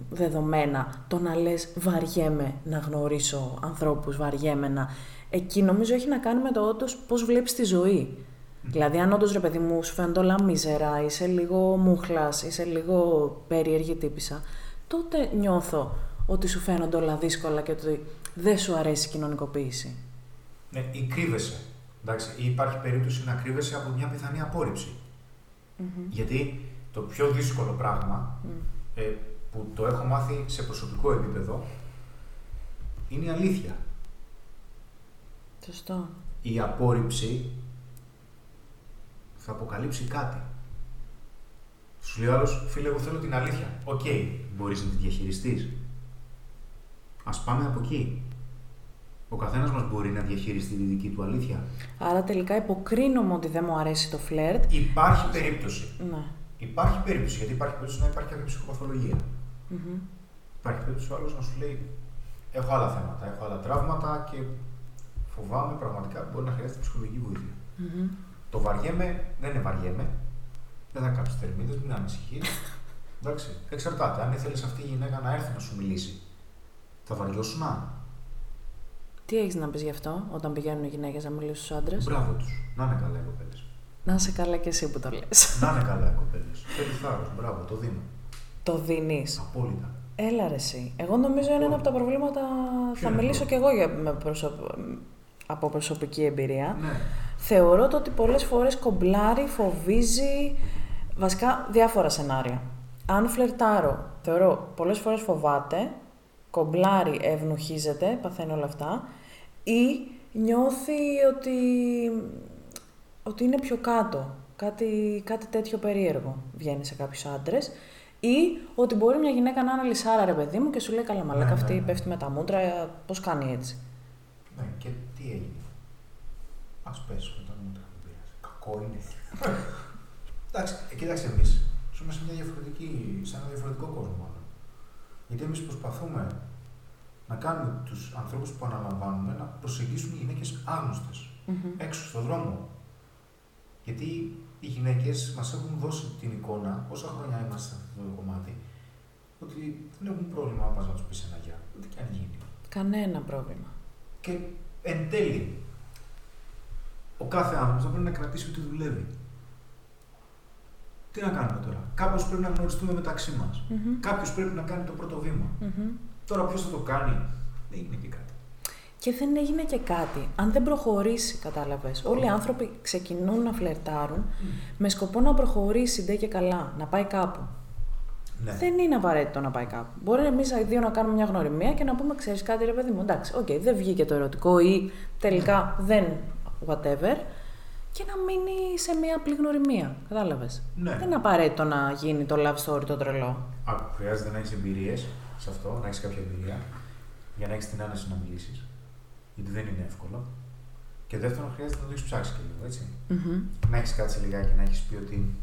δεδομένα το να λες βαριέμαι να γνωρίσω ανθρώπους, βαριέμαι να... Εκεί νομίζω έχει να κάνει με το όντως πώς βλέπεις τη ζωή. Δηλαδή αν όντως ρε παιδί μου σου φαίνονται όλα μίζερα, είσαι λίγο μούχλας, είσαι λίγο περίεργη τύπησα, τότε νιώθω ότι σου φαίνονται όλα δύσκολα και ότι δεν σου αρέσει η κοινωνικοποίηση. Ναι, ή κρύβεσαι. Εντάξει, ή υπάρχει περίπτωση να κρύβεσαι από μια πιθανή απόρριψη. Γιατί το πιο δύσκολο πράγμα ε, που το έχω μάθει σε προσωπικό επίπεδο είναι η αλήθεια. Σωστό. Η απόρριψη θα αποκαλύψει κάτι. Σου λέει ο άλλος, φίλε, εγώ θέλω την αλήθεια. Οκ, μπορείς να τη διαχειριστείς. Ας πάμε από εκεί. Ο καθένας μας μπορεί να διαχειριστεί τη δική του αλήθεια. Άρα τελικά υποκρίνομαι ότι δεν μου αρέσει το φλερτ. Υπάρχει περίπτωση. Ναι. Υπάρχει περίπτωση, γιατί υπάρχει περίπτωση να υπάρχει κάποια ψυχοπαθολογία. Μμμ. Υπάρχει περίπτωση ο άλλος να σου λέει: Έχω άλλα θέματα, έχω άλλα τραύματα και φοβάμαι πραγματικά ότι μπορεί να χρειάζεται ψυχολογική βοήθεια. Μμμ. Το βαριέμαι δεν είναι βαριέμαι. Δεν θα κάψει θερμίδες, μην ανησυχεί. Εντάξει, εξαρτάται. Αν ήθελες αυτή η γυναίκα να έρθει να σου μιλήσει, θα βαριώσουν να. Τι έχεις να πεις γι' αυτό όταν πηγαίνουν οι γυναίκες να μιλήσουν στους άντρες; Μπράβο τους. Να είναι καλά οι κοπέλες. Να είσαι καλά και εσύ που το λες. να είναι καλά οι κοπέλες. Θέλεις θάρρος. Μπράβο, το δίνω. το δίνεις. Απόλυτα. Έλα ρε εσύ. Εγώ νομίζω είναι ένα από τα προβλήματα. Ποιο θα είναι μιλήσω αυτό; κι εγώ για, με προσωπ... από προσωπική εμπειρία. Ναι. Θεωρώ το ότι πολλές φορές κομπλάρει, φοβίζει, βασικά διάφορα σενάρια. Αν φλερτάρω, θεωρώ πολλές φορές φοβάται, κομπλάρει, ευνουχίζεται, παθαίνει όλα αυτά, ή νιώθει ότι, ότι είναι πιο κάτω. Κάτι, κάτι τέτοιο περίεργο βγαίνει σε κάποιους άντρες. Ή ότι μπορεί μια γυναίκα να είναι λυσάρα ρε παιδί μου και σου λέει καλά μαλάκα Ναι, αυτή ναι, ναι. πέφτει με τα μούτρα, πώς κάνει έτσι. Ναι, και τι έγινε. Α πέσουμε μετά μου δεν πειράζει. Κακό είναι. Εντάξει, ε, κοίταξε εμείς. Ζούμε σε, μια διαφορετική, σε ένα διαφορετικό κόσμο μάλλον. Γιατί εμείς προσπαθούμε να κάνουμε τους ανθρώπους που αναλαμβάνουμε να προσεγγίσουν γυναίκες άγνωστες Μμμ. έξω στον δρόμο. Γιατί οι γυναίκες μας έχουν δώσει την εικόνα, όσα χρόνια είμαστε σε αυτό το κομμάτι, ότι δεν έχουν πρόβλημα να πας να τους πεις ένα γεια. Ό,τι και αν γίνει. Κανένα πρόβλημα. Και εν τέλει, ο κάθε άνθρωπος θα πρέπει να κρατήσει ό,τι δουλεύει. Τι να κάνουμε τώρα; Κάπω πρέπει να γνωριστούμε μεταξύ μας. Μμμ. Κάποιος πρέπει να κάνει το πρώτο βήμα. Μμμ. Τώρα ποιος θα το κάνει, δεν είναι και κάτι. Και δεν έγινε και κάτι. Αν δεν προχωρήσει, κατάλαβες. Όλοι οι άνθρωποι ξεκινούν να φλερτάρουν με σκοπό να προχωρήσει ντε και καλά, να πάει κάπου. Ναι. Δεν είναι απαραίτητο να πάει κάπου. Μπορεί εμείς οι δύο να κάνουμε μια γνωριμία και να πούμε: Ξέρεις κάτι, ρε παιδί μου, εντάξει, οκ, δεν βγήκε το ερωτικό ή τελικά δεν whatever. Και να μείνει σε μια απλή γνωριμία. Κατάλαβες. Ναι. Δεν είναι απαραίτητο να γίνει το love story το τρελό. Α, χρειάζεται να έχεις εμπειρίες σε αυτό, να έχεις κάποια εμπειρία για να έχεις την άνεση να μιλήσεις. Γιατί δεν είναι εύκολο. Και δεύτερον, χρειάζεται να το έχεις ψάξει και λίγο, έτσι. Μμμ. Να έχεις κάτσει λιγάκι να έχεις πει ότι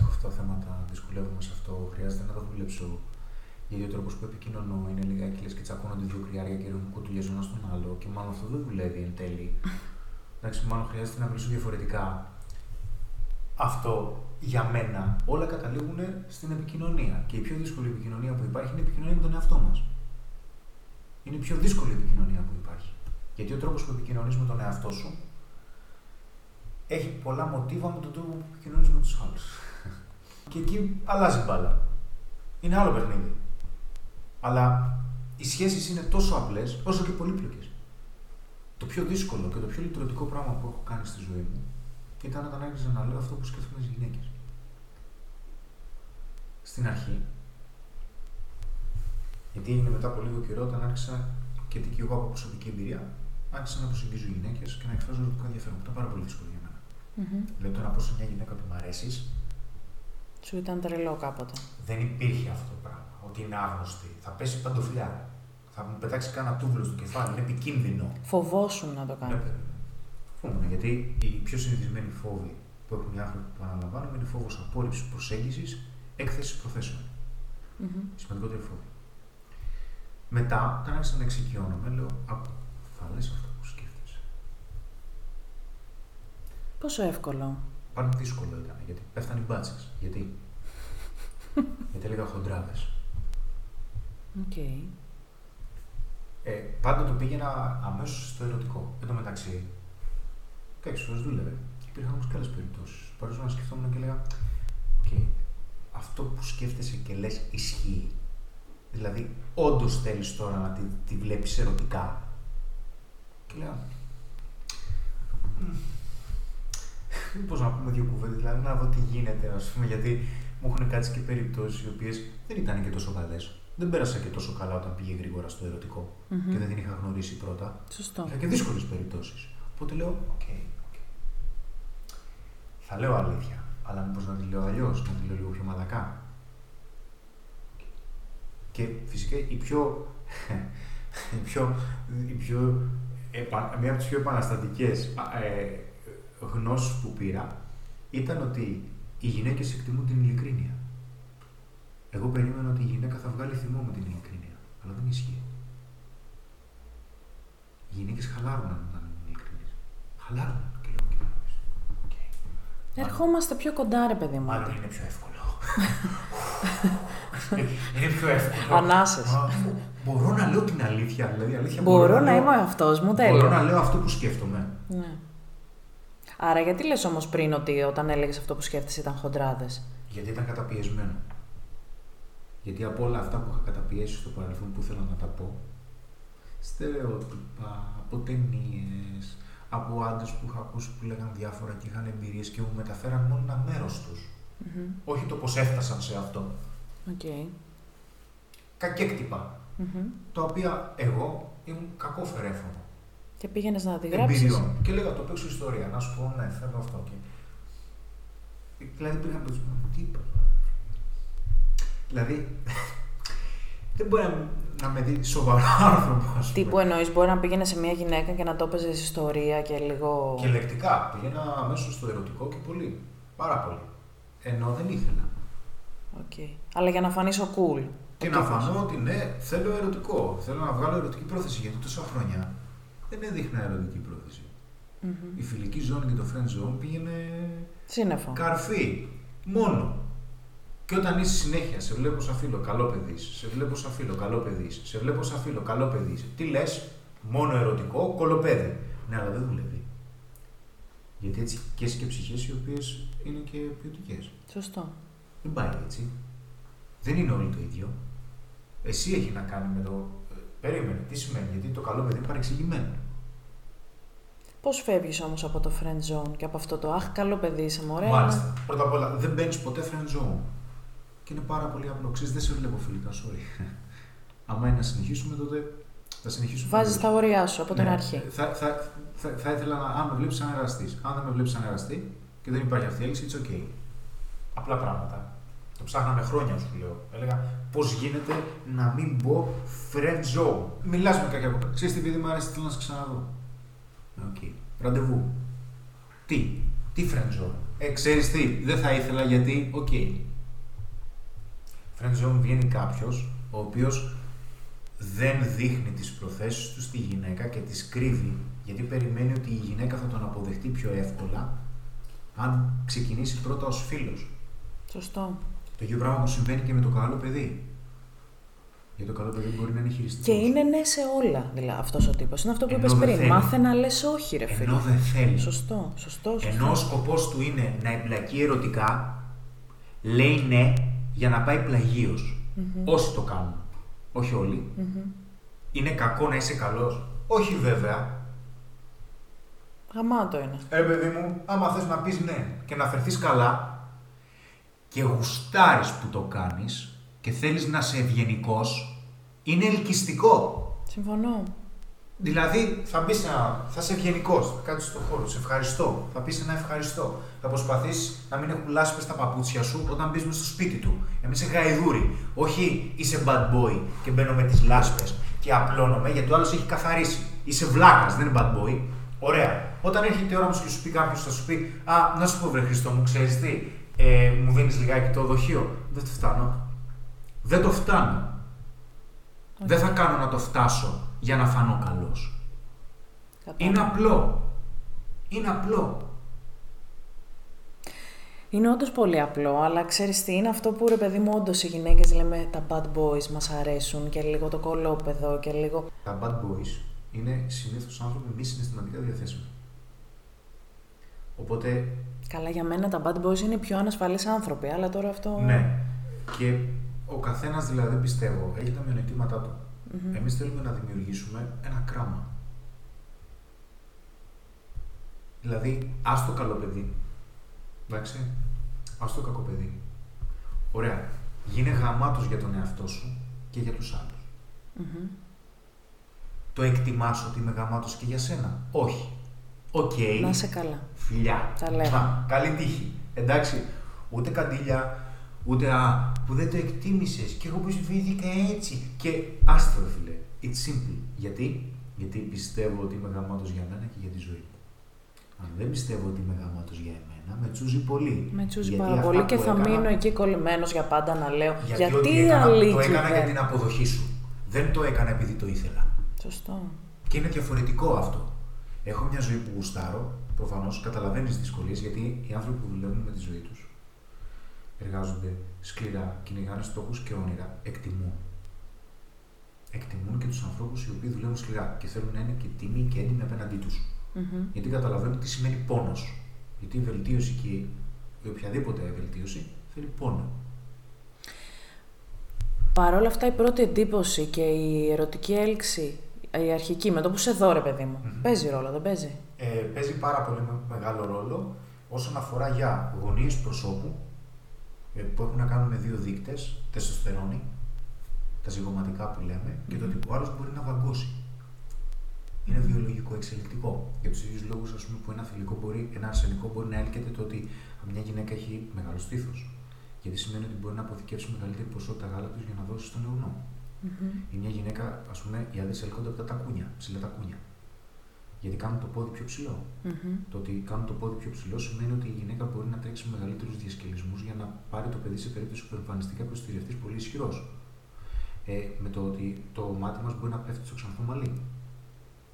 έχω αυτά τα θέματα, δυσκολεύομαι σε αυτό, χρειάζεται να τα δουλέψω. Γιατί ο τρόπος που επικοινωνώ είναι λιγάκι λες και τσακώνονται δύο κρυάρια και ρίχνουν κουτουλιές ένας στον άλλο. Και μάλλον αυτό δεν δουλεύει εν τέλει. [LAUGHS] Εντάξει, μάλλον χρειάζεται να μιλήσω διαφορετικά. Αυτό για μένα όλα καταλήγουν στην επικοινωνία. Και η πιο δύσκολη επικοινωνία που υπάρχει είναι η επικοινωνία με τον εαυτό μας. Είναι η πιο δύσκολη επικοινωνία που υπάρχει. Γιατί ο τρόπος που επικοινωνείς με τον εαυτό σου έχει πολλά μοτίβα με τον τρόπο που επικοινωνείς με τους άλλους. [LAUGHS] και εκεί αλλάζει μπάλα. Είναι άλλο παιχνίδι. Αλλά οι σχέσεις είναι τόσο απλές όσο και πολύπλοκες. Το πιο δύσκολο και το πιο λειτουργικό πράγμα που έχω κάνει στη ζωή μου ήταν όταν άρχισα να λέω αυτό που σκέφτομαι στι γυναίκες. Στην αρχή, γιατί έγινε μετά από λίγο καιρό όταν άρχισα και και εγώ από προσωπική εμπειρία, άρχισα να προσεγγίζω γυναίκες και να εκφράζω ερωτικό ενδιαφέρον. Ήταν πάρα πολύ δύσκολο για μένα. Μμμ. Δηλαδή το να πω σε μια γυναίκα ότι μου αρέσεις, Σου ήταν τρελό κάποτε. δεν υπήρχε αυτό το πράγμα. Ότι είναι άγνωστη. Θα πέσει παντοφλιά. Θα μου πετάξει κανένα τούβλο στο κεφάλι. Είναι επικίνδυνο. Φοβόσουν να το Ναι, κάνει. παιδί. Φοβούμαι, γιατί οι πιο συνηθισμένοι φόβοι που έχουν οι άνθρωποι που αναλαμβάνουν είναι φόβος απόρριψης προσέγγισης, έκθεση προθέσεων. Μμμ. Οι σημαντικότεροι φόβοι. Μετά, όταν άρχισα να εξοικειώνομαι, λέω, Άκου, θα λες αυτό που σκέφτεσαι. Πόσο εύκολο. Πάλι δύσκολο ήταν, γιατί πέφτανε οι μπάτσοι. Γιατί, [LAUGHS] γιατί έλεγα χοντράδες. Οκ. Ε, πάντα το πήγαινα αμέσως στο ερωτικό. Εν τω μεταξύ, κάποιες φορές δούλευε. Υπήρχαν όμως και άλλες περιπτώσεις. Παρότι να σκεφτόμουν και έλεγα, Οκ, αυτό που σκέφτεσαι και λες ισχύει. Δηλαδή, όντως θέλεις τώρα να τη, τη βλέπεις ερωτικά. Και λέω. Μήπως να πούμε δύο κουβέντες, δηλαδή να δω τι γίνεται, ας πούμε, γιατί μου έχουν κάτσει και περιπτώσεις οι οποίες δεν ήταν και τόσο καλές. Δεν πέρασα και τόσο καλά όταν πήγε γρήγορα στο ερωτικό Μμμ. και δεν την είχα γνωρίσει πρώτα. Σωστό. Είχα και δύσκολες περιπτώσεις. Οπότε λέω, οκ, οκ. Θα λέω αλήθεια, αλλά μήπως να τη λέω αλλιώς, να τη λέω λίγο πιο μαλακά. Και φυσικά η πιο. [LAUGHS] η πιο, η πιο επα- μία από τις πιο επαναστατικές ε, γνώσεις που πήρα ήταν ότι οι γυναίκες εκτιμούν την ειλικρίνεια. Εγώ περίμενα ότι η γυναίκα θα βγάλει θυμό με την ειλικρίνεια, αλλά δεν ισχύει. Οι γυναίκες χαλαρώνουν αν είναι ειλικρινείς. Χαλαρώνουν και λέω: Κοιτάξτε. οκ. Ερχόμαστε πιο κοντά, ρε παιδί μου. Μάλλον είναι πιο εύκολο. είναι πιο εύκολο. Ανάσες. Α, Μπορώ να λέω την αλήθεια. Δηλαδή, αλήθεια Μπορώ να λέω- είμαι ο εαυτός μου, Μπορώ τέλεια. να λέω αυτό που σκέφτομαι. Ναι. Άρα, γιατί λες όμως πριν ότι όταν έλεγες αυτό που σκέφτεσαι ήταν χοντράδες; Γιατί ήταν καταπιεσμένο. Γιατί από όλα αυτά που είχα καταπιέσει στο παρελθόν που ήθελα να τα πω, στερεότυπα, από ταινίες, από άντρες που είχα ακούσει που λέγανε διάφορα και είχαν εμπειρίες και μου μεταφέραν μόνο ένα μέρος τους. Μμμ. Όχι το πώς έφτασαν σε αυτό. Οκ. Κακέκτυπα. Μμμ. Τα οποία εγώ ήμουν κακό φερέφωνο. Και πήγαινες να τη γράψεις. Εμπειριών. Και λέγα να το παίξω ιστορία. Να σου πω, ναι, θέλω αυτό. Και... Δηλαδή υπήρχαν που τι είπα. Δηλαδή, [LAUGHS] δεν μπορεί να, να με δει σοβαρό [LAUGHS] άνθρωπο, ας πούμε. Τι που εννοείς, μπορεί να πήγαινε σε μια γυναίκα και να το έπαιζες ιστορία και λίγο... Και λεκτικά. Πήγαινα αμέσως στο ερωτικό και πολύ. Πάρα πολύ. Ενώ δεν ήθελα. Οκ. Αλλά για να φανείς ο cool. Και Ο να τύπος. φανώ ότι ναι, θέλω ερωτικό. Θέλω να βγάλω ερωτική πρόθεση. Γιατί τόσα χρόνια δεν έδειχνα ερωτική πρόθεση. Μμμ. Η φιλική ζώνη και το friend zone πήγαινε Σύννεφο. καρφί. Μόνο. Και όταν είσαι συνέχεια, σε βλέπω σαν φίλο, καλό παιδί. είσαι, Σε βλέπω σαν φίλο, καλό παιδί. είσαι, Σε βλέπω σαν φίλο, καλό παιδί. είσαι. Τι λες, μόνο ερωτικό, κολοπέδι. Ναι, αλλά δεν δουλεύει. Γιατί έτσι και και ψυχές οι οποίες είναι και ποιοτικές. Σωστό. Δεν πάει έτσι. Δεν είναι όλοι το ίδιο. Εσύ έχει να κάνει με το. ε, Περίμενε, τι σημαίνει, γιατί το καλό παιδί είναι παρεξηγημένο. Πώς φεύγεις όμως από το friend zone και από αυτό το «Αχ, καλό παιδί είσαι, μωρέ». Μάλιστα. Πρώτα απ' όλα, δεν μπαίνεις ποτέ friend zone. Και είναι πάρα πολύ απλό. Ξέρεις, δεν σε βλέπω φιλικά, sorry. [LAUGHS] Άμα είναι να συνεχίσουμε, τότε θα συνεχίσουμε. Βάζεις τα όρια σου από την Ναι. αρχή. Θα, θα, θα, θα ήθελα να. Αν με βλέπεις σαν εραστής. Αν δεν με βλέπεις σαν εραστή και δεν υπάρχει αυτή η έλξη, it's okay. Απλά πράγματα. Το ψάχναμε χρόνια, σου λέω. Έλεγα πώς γίνεται να μην μπω friend zone. Μιλάς με καμιά κοπέλα. Ξέρεις τι παιδί μου αρέσει, θέλω να σε ξαναδώ. Οκ. Ραντεβού. Τι, τι friend zone; Ε, ξέρεις τι, δεν θα ήθελα γιατί, ok. Friend zone βγαίνει κάποιος ο οποίος δεν δείχνει τις προθέσεις του στη γυναίκα και τις κρύβει γιατί περιμένει ότι η γυναίκα θα τον αποδεχτεί πιο εύκολα αν ξεκινήσει πρώτα ως φίλος. Σωστό. Το ίδιο πράγμα που συμβαίνει και με το καλό παιδί. Γιατί το καλό παιδί μπορεί να είναι χειριστικός. Και είναι ναι σε όλα, δηλαδή αυτός ο τύπος. Είναι αυτό που Ενώ είπες δεν πριν. θέλει. Μάθε να λες όχι, ρε φίλε. Ενώ δεν θέλει. Σωστό, σωστό. σωστό. Ενώ ο σκοπός του είναι να εμπλακεί ερωτικά, λέει ναι για να πάει πλαγίως. Όσοι το κάνουν. Όχι όλοι. Είναι κακό να είσαι καλός. Όχι βέβαια. Γαμάτο είναι. Ε, παιδί μου, άμα θες να πεις ναι και να φερθείς καλά και γουστάρεις που το κάνεις και θέλεις να είσαι ευγενικός, είναι ελκυστικό. Συμφωνώ. Δηλαδή, θα μπεις ένα. θα είσαι ευγενικός, θα κάτσεις στον χώρο, σε ευχαριστώ. Θα πεις ένα ευχαριστώ. Θα προσπαθήσει να μην έχουν λάσπε στα παπούτσια σου όταν μπεις στο σπίτι του. Να μην είσαι γαϊδούρι. Όχι είσαι bad boy και μπαίνω με τις λάσπες και απλώνομαι γιατί ο άλλος έχει καθαρίσει. Είσαι βλάκας, δεν είναι bad boy. Ωραία. Όταν έρχεται η ώρα μου και σου πει κάποιος, θα σου πει Α, να σου πω βρε Χριστό μου, ξέρεις τι, ε, μου δίνεις λιγάκι το δοχείο. Δεν το φτάνω. Δεν το φτάνω. Δεν θα κάνω να το φτάσω για να φανώ καλός. Κατάλαβα. Είναι απλό. Είναι απλό. Είναι όντως πολύ απλό, αλλά ξέρεις τι είναι αυτό που ρε παιδί μου, όντως οι γυναίκες λέμε τα bad boys μας αρέσουν και λίγο το κολόπεδο και λίγο. Τα bad boys είναι συνήθως άνθρωποι μη συναισθηματικά διαθέσιμοι. Οπότε, Καλά, για μένα τα bad boys είναι οι πιο ανασφαλείς άνθρωποι, αλλά τώρα αυτό. ναι. Και ο καθένας δηλαδή πιστεύω έχει τα μειονεκτήματά του. Εμείς θέλουμε να δημιουργήσουμε ένα κράμα. Δηλαδή, ας το καλό παιδί. Εντάξει. Ας το κακό παιδί. Ωραία. Γίνε γαμάτος για τον εαυτό σου και για τους άλλους. Μμμ. Το εκτιμάς ότι είμαι γαμάτος και για σένα. Όχι. Οκ. Να είσαι καλά. Φιλιά. Τα λέμε. Μα, καλή τύχη. Εντάξει. Ούτε καντήλια, ούτε α, που δεν το εκτίμησες και εγώ προσφέρθηκα έτσι. Και άσ' το, ρε φίλε. It's simple. Γιατί; Γιατί πιστεύω ότι είμαι γαμάτο για μένα και για τη ζωή μου. Αν δεν πιστεύω ότι είμαι γαμάτο για εμένα, με τσούζει πολύ. Με τσούζει Γιατί πάρα αυτά πολύ που και θα έκανα- μείνω εκεί κολλημένος για πάντα να λέω. Γιατί, Γιατί, ό,τι έκανα, το αλήκη έκανα για δεν. την αποδοχή σου. Δεν το έκανα επειδή το ήθελα. Σωστό. Και είναι διαφορετικό αυτό. Έχω μια ζωή που γουστάρω. Προφανώς καταλαβαίνεις τις δυσκολίες γιατί οι άνθρωποι που δουλεύουν με τη ζωή τους εργάζονται σκληρά, κυνηγάνε στόχους και όνειρα, εκτιμούν. Εκτιμούν και τους ανθρώπους οι οποίοι δουλεύουν σκληρά και θέλουν να είναι και τίμοι και έντιμοι απέναντί τους. Μμμ. Γιατί καταλαβαίνουν τι σημαίνει πόνος. Γιατί η βελτίωση και η οποιαδήποτε βελτίωση θέλει πόνο. Παρ' όλα αυτά η πρώτη εντύπωση και η ερωτική έλξη, η αρχική, με το που σε δω ρε παιδί μου, Μμμ. παίζει ρόλο, δεν παίζει; ε, παίζει πάρα πολύ με- μεγάλο ρόλο όσον αφορά για γωνίες προσώπου ε, που έχουν να κάνουν με δύο δείκτες, τεστοστερόνη, τα ζυγωματικά που λέμε, και το ότι ο άλλος μπορεί να βαγκώσει. Είναι βιολογικό, εξελικτικό. Για τους ίδιους λόγους που ένα θηλυκό μπορεί, ένα αρσενικό μπορεί να έλκεται το ότι μια γυναίκα έχει μεγάλο στήθος. Γιατί σημαίνει ότι μπορεί να αποθηκεύσει μεγαλύτερη ποσότητα γάλακτο για να δώσει στον αιωνό. Ή μια γυναίκα, ας πούμε, οι άντρες έλκονται από τα τακούνια, ψηλά τακούνια. Γιατί κάνουν το πόδι πιο ψηλό. Μμμ. Το ότι κάνουν το πόδι πιο ψηλό σημαίνει ότι η γυναίκα μπορεί να τρέξει μεγαλύτερους διασκελισμούς για να πάρει το παιδί σε περίπτωση που εμφανιστεί κάποιο θηρευτή πολύ ισχυρός. Ε, με το ότι το μάτι μας μπορεί να πέφτει στο ξανθό μαλλί.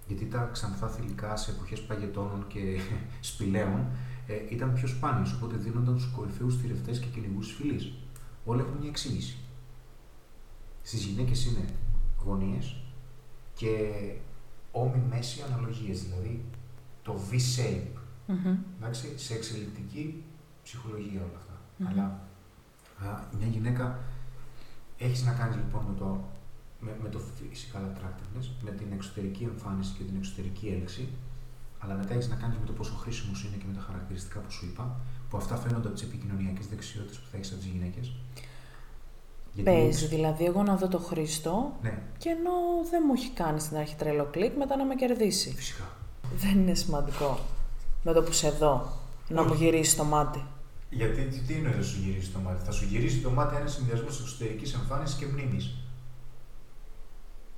Γιατί τα ξανθά θηλυκά σε εποχές παγετώνων και [LAUGHS] σπηλαίων ε, ήταν πιο σπάνιες, οπότε δίνονταν στους κορυφαίους θηρευτές και κυνηγούς της φυλής. Όλα έχουν μια εξήγηση. Στις γυναίκες είναι γωνίες και όμοι μέση αναλογίες, δηλαδή το V-shape, Μμμ. εντάξει, σε εξελικτική ψυχολογία όλα αυτά. Μμμ. Αλλά α, μια γυναίκα έχεις να κάνεις λοιπόν με το, με, με το physical attractiveness, με την εξωτερική εμφάνιση και την εξωτερική έλξη, αλλά μετά έχεις να κάνεις με το πόσο χρήσιμος είναι και με τα χαρακτηριστικά που σου είπα, που αυτά φαίνονται από τις επικοινωνιακές δεξιότητες που θα έχεις από τις γυναίκες. Γιατί Παίζει δηλαδή εγώ να δω το Χρήστο Ναι, και ενώ δεν μου έχει κάνει στην αρχή τρελό κλικ, μετά να με κερδίσει. φυσικά. Δεν είναι σημαντικό με το που σε δω να μου Όχι. γυρίσει το μάτι. Γιατί τι, τι είναι να σου γυρίσει το μάτι; Θα σου γυρίσει το μάτι ένα συνδυασμό εξωτερικής εμφάνισης και μνήμης.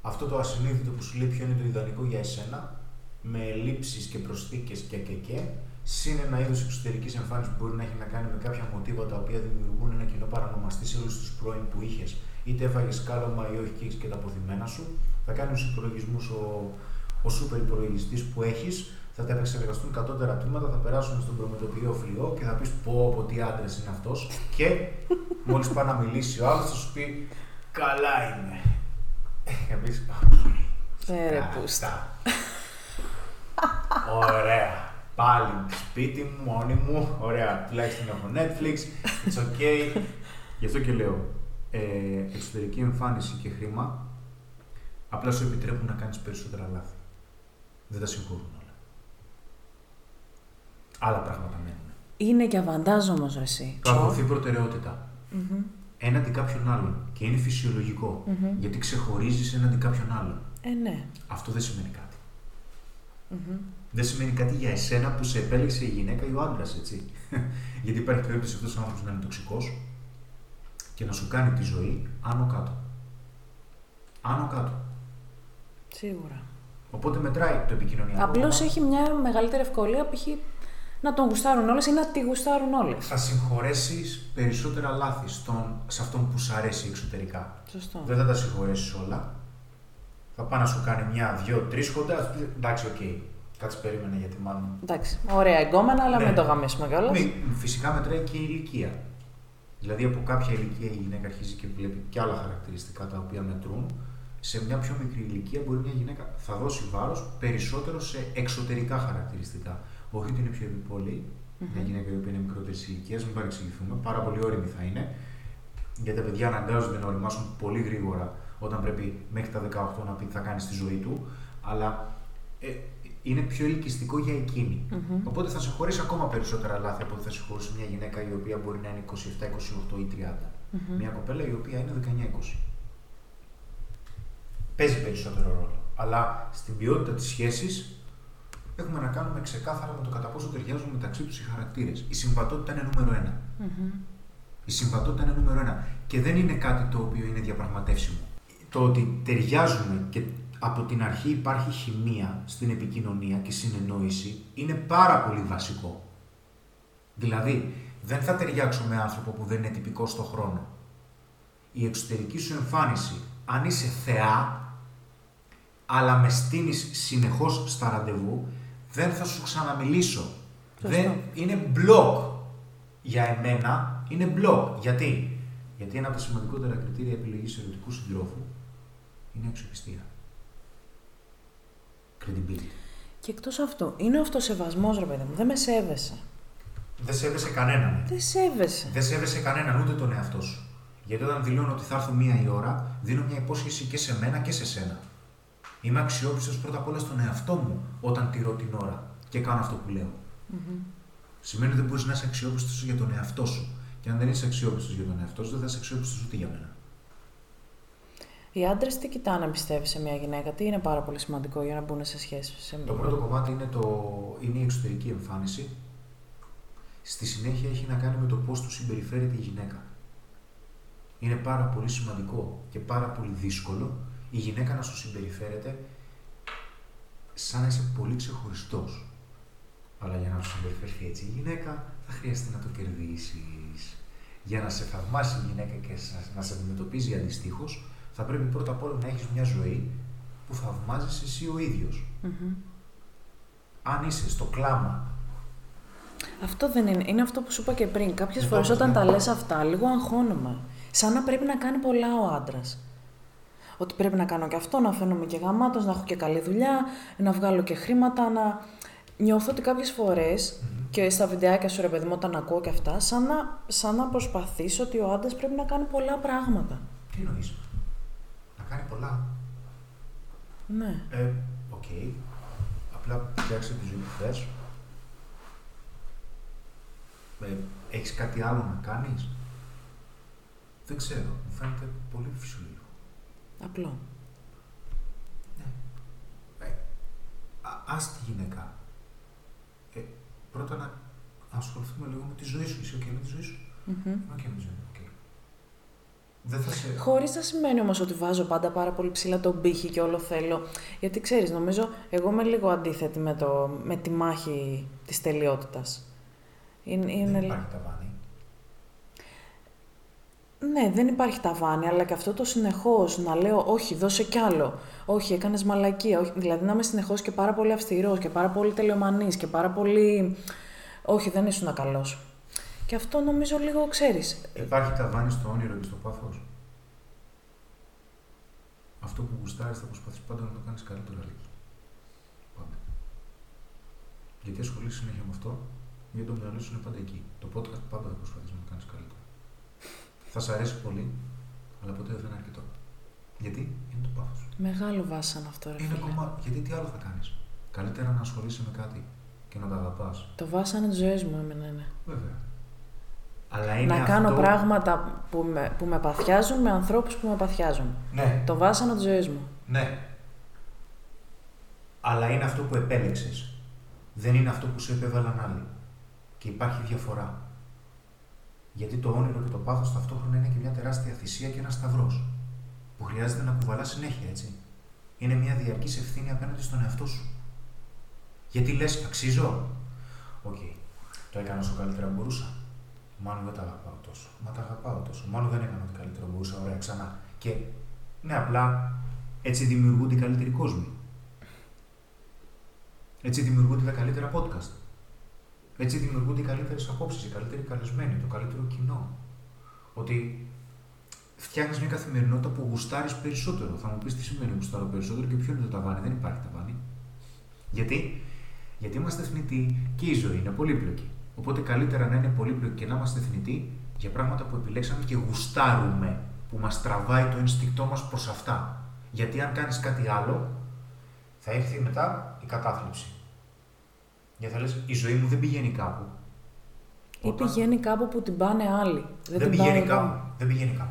Αυτό το ασυνείδητο που σου λέει ποιο είναι το ιδανικό για εσένα, με ελλείψεις και προσθήκες και και και, συν ένα είδος εξωτερικής εμφάνισης που μπορεί να έχει να κάνει με κάποια μοτίβα τα οποία δημιουργούν ένα κοινό παρανομαστή σε όλους τους πρώην που είχες, είτε έφαγες κάλωμα ή όχι και έχεις και τα αποθυμένα σου, θα κάνει τους υπολογισμούς ο, ο σούπερ υπολογιστής που έχεις, θα τα επεξεργαστούν κατώτερα τμήματα, θα περάσουν στον προμετωπιαίο φλοιό και θα πεις πω, πω τι άντρα είναι αυτός. Και μόλις πάει να μιλήσει ο άλλος, θα σου πει Καλά είμαι. Εμείς... Ε, ρε, Κάτσα. πούστα. Ωραία. Πάλι σπίτι μου, μόνη μου. Ωραία. Τουλάχιστον έχω Netflix. It's okay. Γι' αυτό και λέω. Ε, εξωτερική εμφάνιση και χρήμα απλά σου επιτρέπουν να κάνεις περισσότερα λάθη. Δεν τα συγχωρούν όλα. Άλλα πράγματα μένουν. Είναι και αβαντάζ όμως ρε εσύ. Το ακολουθεί προτεραιότητα. Έναντι κάποιον άλλον. Και είναι φυσιολογικό. Γιατί ξεχωρίζεις έναντι κάποιον άλλον. Ε, ναι. Αυτό δεν σημαίνει κάτι. Δεν σημαίνει κάτι για εσένα που σε επέλεξε η γυναίκα ή ο άντρας, έτσι. [LAUGHS] Γιατί υπάρχει περίπτωση αυτός ο άνθρωπος να είναι τοξικός και να σου κάνει τη ζωή άνω κάτω. Άνω κάτω. Σίγουρα. Οπότε μετράει το επικοινωνιακό. Απλώς κομμάτι. έχει μια μεγαλύτερη ευκολία π.χ. να τον γουστάρουν όλες ή να τη γουστάρουν όλες. Θα συγχωρέσεις περισσότερα λάθη στον, σε αυτόν που σου αρέσει εξωτερικά. Σωστό. Δεν θα τα συγχωρέσεις όλα. Θα πάει να σου κάνει μια, δύο, τρεις κοντά. θα σου πει, Εντάξει, οκ. Κάτσε περίμενε γιατί μάλλον Εντάξει. Ωραία εγκόμενα, αλλά Ναι. μην το γαμίσουμε κιόλας. Μη- φυσικά μετράει και η ηλικία. Δηλαδή από κάποια ηλικία η γυναίκα αρχίζει και βλέπει και άλλα χαρακτηριστικά τα οποία μετρούν. Σε μια πιο μικρή ηλικία μπορεί μια γυναίκα θα δώσει βάρος περισσότερο σε εξωτερικά χαρακτηριστικά. Όχι ότι είναι πιο επιπολη Μια γυναίκα η οποία είναι μικρότερης ηλικίας, μην παρεξηγηθούμε, πάρα πολύ όρημη θα είναι. Γιατί τα παιδιά αναγκάζονται να οριμάσουν πολύ γρήγορα όταν πρέπει μέχρι τα 18 να πει τι θα κάνει στη ζωή του. Αλλά ε, είναι πιο ελκυστικό για εκείνη. Οπότε θα συγχωρήσει ακόμα περισσότερα λάθη από ότι θα συγχωρήσει μια γυναίκα η οποία μπορεί να είναι 27, 28 ή 30. Μια κοπέλα η οποία είναι 19-20. Παίζει περισσότερο ρόλο. Αλλά στην ποιότητα της σχέσης έχουμε να κάνουμε ξεκάθαρα με το κατά πόσο ταιριάζουν μεταξύ τους οι χαρακτήρες. Η συμβατότητα είναι νούμερο ένα. Η συμβατότητα είναι νούμερο ένα. Και δεν είναι κάτι το οποίο είναι διαπραγματεύσιμο. Το ότι ταιριάζουμε και από την αρχή υπάρχει χημεία στην επικοινωνία και συνεννόηση είναι πάρα πολύ βασικό. Δηλαδή, δεν θα ταιριάξω με άνθρωπο που δεν είναι τυπικό στο χρόνο. Η εξωτερική σου εμφάνιση, αν είσαι θεά, αλλά με στείνεις συνεχώς στα ραντεβού, δεν θα σου ξαναμιλήσω. Σωστό. Δεν, είναι μπλοκ. Για εμένα είναι μπλοκ. Γιατί; Γιατί ένα από τα σημαντικότερα κριτήρια επιλογής ερωτικού συντρόφου είναι η αξιοπιστία. Credibility. Και εκτός αυτού, είναι ο αυτοσεβασμός, ρε παιδί μου. Δεν με σέβεσαι. Δεν σέβεσαι κανέναν. Δεν σέβεσαι. Δεν σέβεσαι κανέναν, ούτε τον εαυτό σου. Γιατί όταν δηλώνω ότι θα έρθω μία η ώρα, δίνω μια υπόσχεση και σε μένα και σε σένα. Είμαι αξιόπιστος πρώτα απ' όλα στον εαυτό μου όταν τηρώ την ώρα και κάνω αυτό που λέω. Σημαίνει ότι δεν μπορείς να είσαι αξιόπιστος για τον εαυτό σου. Και αν δεν είσαι αξιόπιστος για τον εαυτό σου, δεν θα είσαι αξιόπιστος ούτε για μένα. Οι άντρες τι κοιτάνε να πιστεύει σε μια γυναίκα, τι είναι πάρα πολύ σημαντικό για να μπουν σε σχέση. Σε... Το πρώτο κομμάτι είναι, το, είναι η εξωτερική εμφάνιση. Στη συνέχεια έχει να κάνει με το πώς του συμπεριφέρεται η γυναίκα. Είναι πάρα πολύ σημαντικό και πάρα πολύ δύσκολο η γυναίκα να σου συμπεριφέρεται σαν να είσαι πολύ ξεχωριστός. Αλλά για να σου συμπεριφερθεί έτσι η γυναίκα θα χρειαστεί να το κερδίσεις. Για να σε θαυμάσει η γυναίκα και σε- να σε αντιμετωπίζει αντιστοίχως, θα πρέπει πρώτα απ' όλα να έχεις μια ζωή που θαυμάζεις εσύ ο ίδιος. Μμμ. Αν είσαι στο κλάμα Αυτό δεν είναι. Είναι αυτό που σου είπα και πριν. Κάποιες Ναι, φορές όμως, όταν ναι. τα λες αυτά, λίγο αγχώνομαι. Σαν να πρέπει να κάνει πολλά ο άντρας. Ότι πρέπει να κάνω και αυτό, να φαίνομαι και γαμάτος, να έχω και καλή δουλειά, να βγάλω και χρήματα, να. Νιώθω ότι κάποιες φορές και στα βιντεάκια σου, ρε παιδί μου, όταν ακούω και αυτά, σαν να, σαν να προσπαθήσω ότι ο άντρας πρέπει να κάνει πολλά πράγματα. Τι εννοείς, Να κάνει πολλά. Ναι. Ε, οκ. Απλά φτιάξε τη ζωή που θες. Ε, έχεις κάτι άλλο να κάνεις; Δεν ξέρω. Μου φαίνεται πολύ φυσιολογικό. Απλό. Ε, α, ας τη γυναίκα. Ε, πρώτα να ασχοληθούμε λίγο με τη ζωή σου. Είσαι ok με τη ζωή σου; Μμμ. Είμαι ok με τη ζωή μου. οκ. Δεν θα σε... Χωρίς να σημαίνει όμως ότι βάζω πάντα πάρα πολύ ψηλά τον πύχη και όλο θέλω. Γιατί ξέρεις, νομίζω, εγώ είμαι λίγο αντίθετη με, το, με τη μάχη της τελειότητας. Είναι, είναι... Δεν υπάρχει ταβάνι. Ναι, δεν υπάρχει ταβάνι, αλλά και αυτό το συνεχώς να λέω όχι, δώσε κι άλλο. Όχι, έκανες μαλακία. Όχι, δηλαδή να είμαι συνεχώς και πάρα πολύ αυστηρός και πάρα πολύ τελειομανής και πάρα πολύ... Όχι, δεν ήσουν καλός. Και αυτό νομίζω λίγο ξέρεις. Υπάρχει ταβάνι στο όνειρο και στο πάθος. αυτό που γουστάρεις θα προσπαθεί πάντα να το κάνεις καλύτερο, Αλίκη. Πάντα. Γιατί ασχολείσαι συνέχεια με αυτό, γιατί το μυαλό σου είναι πάντα εκεί. Το podcast πάντα θα προσπαθεί να το κάνεις καλύτερο. θα σ' αρέσει πολύ, αλλά ποτέ δεν είναι αρκετό. Γιατί; Είναι το πάθος. Μεγάλο βάσανο αυτό, ρε Είναι φίλε. ακόμα. Γιατί τι άλλο θα κάνεις; Καλύτερα να ασχολείσαι με κάτι και να τα αγαπάς. Το βάσανο της ζωής μου εμένα είναι. Βέβαια. Αλλά είναι να αυτό... κάνω πράγματα που με, που με παθιάζουν με ανθρώπους που με παθιάζουν. Ναι, Το βάσανο της ζωής μου. ναι. Αλλά είναι αυτό που επέλεξες. Δεν είναι αυτό που σου επέβαλαν άλλοι. Και υπάρχει διαφορά. Γιατί το όνειρο και το πάθος ταυτόχρονα είναι και μια τεράστια θυσία και ένας σταυρός. Που χρειάζεται να κουβαλά συνέχεια, έτσι. Είναι μια διαρκής ευθύνη απέναντι στον εαυτό σου. Γιατί λες, αξίζω. Οκ. Το έκανα όσο καλύτερα μπορούσα. Μάλλον δεν τα αγαπάω τόσο. Μα τα αγαπάω τόσο. Μάλλον δεν έκανα ό,τι καλύτερο μπορούσα. Ωραία, ξανά. Και ναι, απλά έτσι δημιουργούνται οι καλύτεροι κόσμοι. Έτσι δημιουργούνται τα καλύτερα podcast. Έτσι δημιουργούνται οι καλύτερες απόψεις, οι καλύτεροι καλεσμένοι, το καλύτερο κοινό. Ότι φτιάχνεις μια καθημερινότητα που γουστάρεις περισσότερο. Θα μου πεις τι σημαίνει γουστάρω περισσότερο και ποιο είναι το ταβάνι. Δεν υπάρχει ταβάνι. Γιατί, Γιατί είμαστε θνητοί και η ζωή είναι πολύπλοκη. Οπότε καλύτερα να είναι πολύπλοκη και να είμαστε θνητοί για πράγματα που επιλέξαμε και γουστάρουμε, που μας τραβάει το ένστικτό μας προς αυτά. Γιατί αν κάνεις κάτι άλλο, θα έρθει μετά η κατάθλιψη. Γιατί θα λες, η ζωή μου δεν πηγαίνει κάπου. Ή Όταν- πηγαίνει κάπου που την πάνε άλλοι. Δεν, δεν την πηγαίνει πάω εγώ. κάπου. Δεν πηγαίνει κάπου.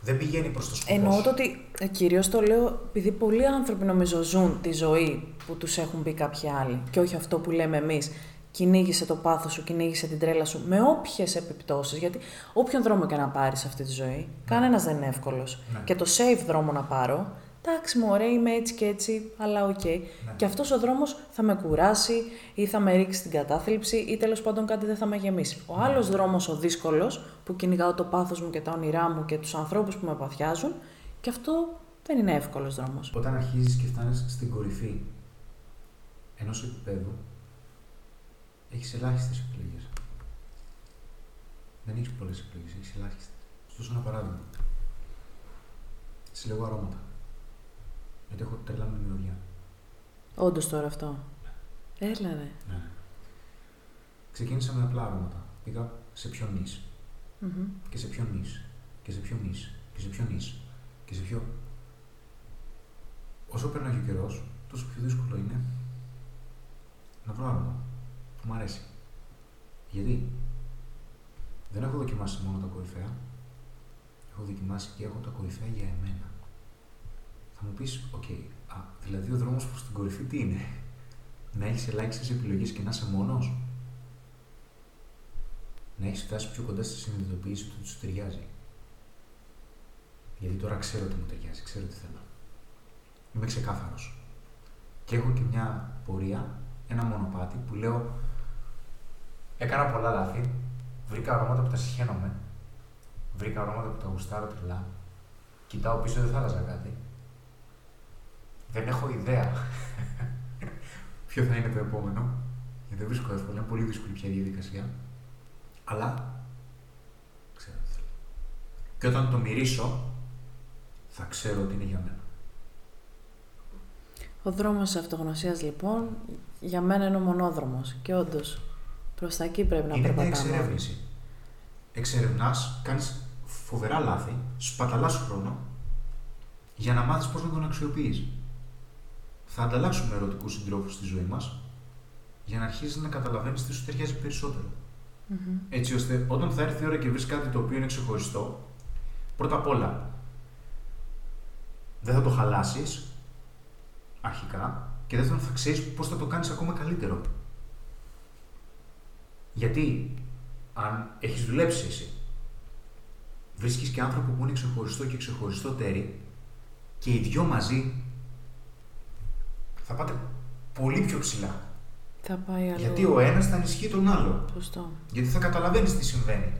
Δεν πηγαίνει προς το σκοπό Εννοώ σου. το ότι ε, κυρίως το λέω επειδή πολλοί άνθρωποι νομίζω ζουν τη ζωή που τους έχουν πει κάποιοι άλλοι και όχι αυτό που λέμε εμείς. Κυνήγησε το πάθος σου, κυνήγησε την τρέλα σου με όποιες επιπτώσεις. Γιατί όποιον δρόμο και να πάρεις σε αυτή τη ζωή, κανένας δεν είναι εύκολος. Ναι. Και το safe δρόμο να πάρω, εντάξει μου, ωραία, είμαι έτσι και έτσι, αλλά οκ. Ναι. Και αυτός ο δρόμος θα με κουράσει ή θα με ρίξει στην κατάθλιψη ή τέλος πάντων κάτι δεν θα με γεμίσει. Ο Ναι. άλλος δρόμος, ο δύσκολος, που κυνηγάω το πάθος μου και τα όνειρά μου και τους ανθρώπους που με παθιάζουν, και αυτό δεν είναι εύκολος δρόμος. Όταν αρχίζεις και φτάνεις στην κορυφή ενός επίπεδου, έχεις ελάχιστες επιλογές. Δεν έχεις πολλές επιλογές, έχεις ελάχιστες. Σου δώσω ένα παράδειγμα. Συλλέγω αρώματα. Γιατί έχω τρέλα με τη μυρωδιά. Όντως τώρα αυτό. Έλα ρε. Ναι. Ξεκίνησα με απλά αρώματα. Πήγα σε πιο νης. Μμμ. Και σε πιο νης. Και σε πιο niche. Και σε πιο niche. Και σε πιο... Όσο περνάει ο καιρός, τόσο πιο δύσκολο είναι να βρω άρωμα που μου αρέσει. Γιατί δεν έχω δοκιμάσει μόνο τα κορυφαία, έχω δοκιμάσει και έχω τα κορυφαία για εμένα. Θα μου πεις, οκ, α, δηλαδή ο δρόμος προς την κορυφή τι είναι, [LAUGHS] να έχεις ελάχιστες επιλογές και να είσαι μόνος, να έχεις φτάσει πιο κοντά στη συνειδητοποίηση του ότι σου ταιριάζει. Γιατί τώρα ξέρω τι μου ταιριάζει, ξέρω τι θέλω. Είμαι ξεκάθαρος. Και έχω και μια πορεία, ένα μονοπάτι που λέω έκανα πολλά λάθη, βρήκα αρώματα που τα συχαίνομαι, βρήκα αρώματα που τα γουστάρω τρελά, κοιτάω πίσω δεν θα άλλαζα κάτι. Δεν έχω ιδέα [LAUGHS] ποιο θα είναι το επόμενο, γιατί δεν βρίσκω εύκολα, είναι πολύ δύσκολη πια η διαδικασία. Αλλά ξέρω τι θέλω. Και όταν το μυρίσω, θα ξέρω ότι είναι για μένα. Ο δρόμος της αυτογνωσίας λοιπόν για μένα είναι ο μονόδρομος και όντως προς τα εκεί πρέπει να είναι μια περπατάμε. εξερεύνηση. Εξερευνάς, κάνεις φοβερά λάθη, σπαταλάς χρόνο για να μάθεις πώς να τον αξιοποιείς. Θα ανταλλάξουμε ερωτικούς συντρόφους στη ζωή μας για να αρχίσεις να καταλαβαίνεις τι σου ταιριάζει περισσότερο. Μμμ. Έτσι ώστε όταν θα έρθει η ώρα και βρεις κάτι το οποίο είναι ξεχωριστό, πρώτα απ' όλα δεν θα το χαλάσεις αρχικά και δεύτερον θα ξέρεις πώς θα το κάνεις ακόμα καλύτερο. Γιατί αν έχεις δουλέψει εσύ, βρίσκεις και άνθρωπο που είναι ξεχωριστό και ξεχωριστότεροι και οι δυο μαζί θα πάτε πολύ πιο ψηλά. Θα πάει αλλού. Γιατί ο ένας θα ενισχύει τον άλλο. Σωστό. Γιατί θα καταλαβαίνεις τι συμβαίνει.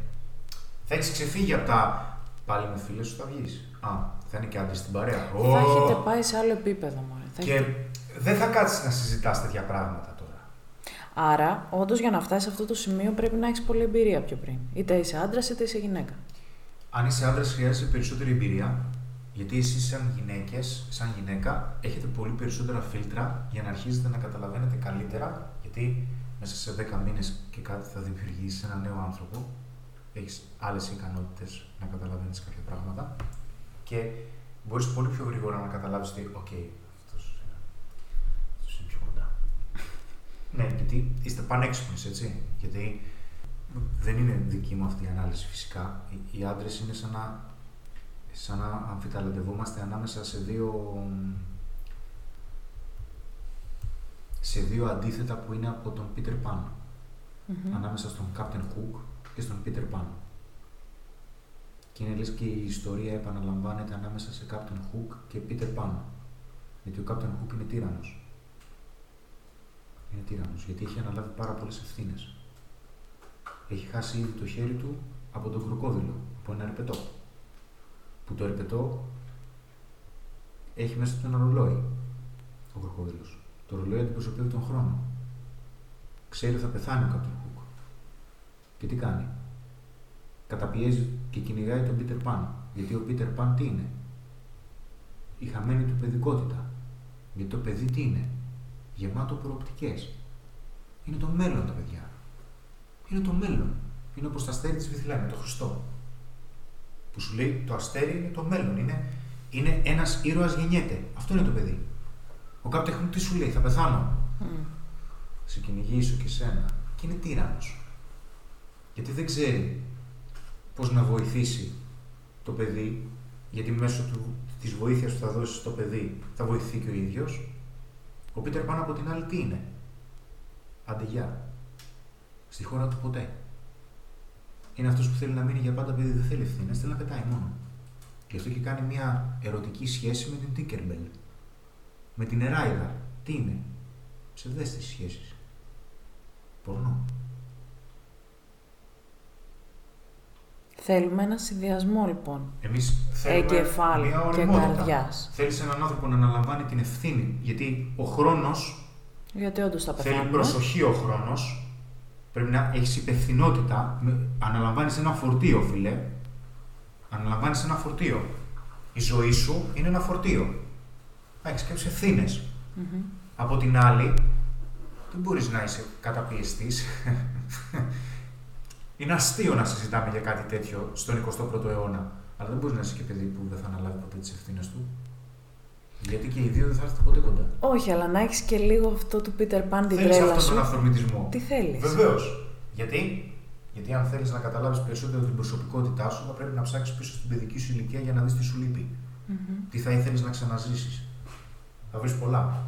Θα έχεις ξεφύγει από τα. Πάλι με φίλες σου θα βγεις. Α, θα είναι και άντρες στην παρέα. Θα Ω! έχετε πάει σε άλλο επίπεδο μωρέ. Θα Και έχετε- δεν θα κάτσεις να συζητάς τέτοια πράγματα τώρα. Άρα, όντως για να φτάσει σε αυτό το σημείο πρέπει να έχεις πολλή εμπειρία πιο πριν. Είτε είσαι άντρας είτε είσαι γυναίκα. Αν είσαι άντρας, χρειάζεσαι περισσότερη εμπειρία. Γιατί εσείς, σαν γυναίκες, σαν γυναίκα, έχετε πολύ περισσότερα φίλτρα για να αρχίζετε να καταλαβαίνετε καλύτερα. Γιατί μέσα σε 10 μήνες και κάτι θα δημιουργήσεις ένα νέο άνθρωπο. Έχεις άλλες ικανότητες να καταλαβαίνεις κάποια πράγματα. Και μπορείς πολύ πιο γρήγορα να καταλάβεις ότι, οκ, αυτό είναι πιο κοντά. Ναι, γιατί είστε πανέξυπνοι, έτσι. Γιατί δεν είναι δική μου αυτή η ανάλυση φυσικά. Οι, οι άντρες είναι σαν να, σαν να αμφιταλαντευόμαστε ανάμεσα σε δύο, σε δύο αντίθετα που είναι από τον Peter Pan. Ανάμεσα στον Captain Hook και στον Peter Pan. Και είναι λες και η ιστορία επαναλαμβάνεται ανάμεσα σε Captain Hook και Peter Pan. Γιατί ο Captain Hook είναι τύρανος. Είναι τύρανος, γιατί έχει αναλάβει πάρα πολλές ευθύνες έχει χάσει ήδη το χέρι του από τον κροκόδιλο, από ένα ερπετό. Που το ερπετό έχει μέσα του ένα ρολόι, ο κροκόδιλος. Το ρολόι αντιπροσωπεύει τον χρόνο. Ξέρει ότι θα πεθάνει ο Κάπτον Χουκ. Και τι κάνει. Καταπιέζει και κυνηγάει τον Πίτερ Παν. Γιατί ο Πίτερ Παν τι είναι; Η χαμένη του παιδικότητα. Γιατί το παιδί τι είναι; Γεμάτο προοπτικές. Είναι το μέλλον τα παιδιά είναι το μέλλον. Είναι όπως το αστέρι της Βιθλέμ, το Χριστό. Που σου λέει το αστέρι είναι το μέλλον. Είναι, είναι ένας ήρωας γεννιέται. Αυτό είναι το παιδί. Ο κάποιο τι σου λέει, θα πεθάνω. Mm. Σε κυνηγήσω και σένα. Και είναι τύρανο. Γιατί δεν ξέρει πώς να βοηθήσει το παιδί, γιατί μέσω του, της βοήθειας που θα δώσει στο παιδί θα βοηθεί και ο ίδιος. Ο Πίτερ πάνω από την άλλη τι είναι; Αντιγιά στη χώρα του ποτέ. Είναι αυτός που θέλει να μείνει για πάντα επειδή δεν θέλει ευθύνες, θέλει να πετάει μόνο. Γι' αυτό και κάνει μια ερωτική σχέση με την Τίκερμπελ. Με την Εράιδα. Τι είναι, ψευδέστηση σχέσεις. Πορνό. Θέλουμε ένα συνδυασμό λοιπόν. Εμείς θέλουμε Εγκεφάλου και καρδιάς. Θέλεις έναν άνθρωπο να αναλαμβάνει την ευθύνη. Γιατί ο χρόνος. Γιατί όντως θα πεθάνουμε. Θέλει προσοχή ο χρόνος Πρέπει να έχεις υπευθυνότητα. Αναλαμβάνεις ένα φορτίο, φίλε. Αναλαμβάνεις ένα φορτίο. Η ζωή σου είναι ένα φορτίο. Έχεις κάποιες ευθύνες. Mm-hmm. Από την άλλη, δεν μπορείς να είσαι καταπιεστής. Είναι αστείο να συζητάμε για κάτι τέτοιο στον 21ο αιώνα. Αλλά δεν μπορεί να είσαι και παιδί που δεν θα αναλάβει ποτέ τις ευθύνες του. Γιατί και οι δύο δεν θα έρθετε ποτέ κοντά. Όχι, αλλά να έχεις και λίγο αυτό του Peter Pan την θέλεις τρέλα αυτόν τον αυθορμητισμό. Τι θέλεις. Βεβαίως. Γιατί; Γιατί αν θέλεις να καταλάβεις περισσότερο την προσωπικότητά σου, θα πρέπει να ψάξεις πίσω στην παιδική σου ηλικία για να δεις τι σου λείπει. Mm-hmm. Τι θα ήθελες να ξαναζήσεις. Θα βρεις πολλά.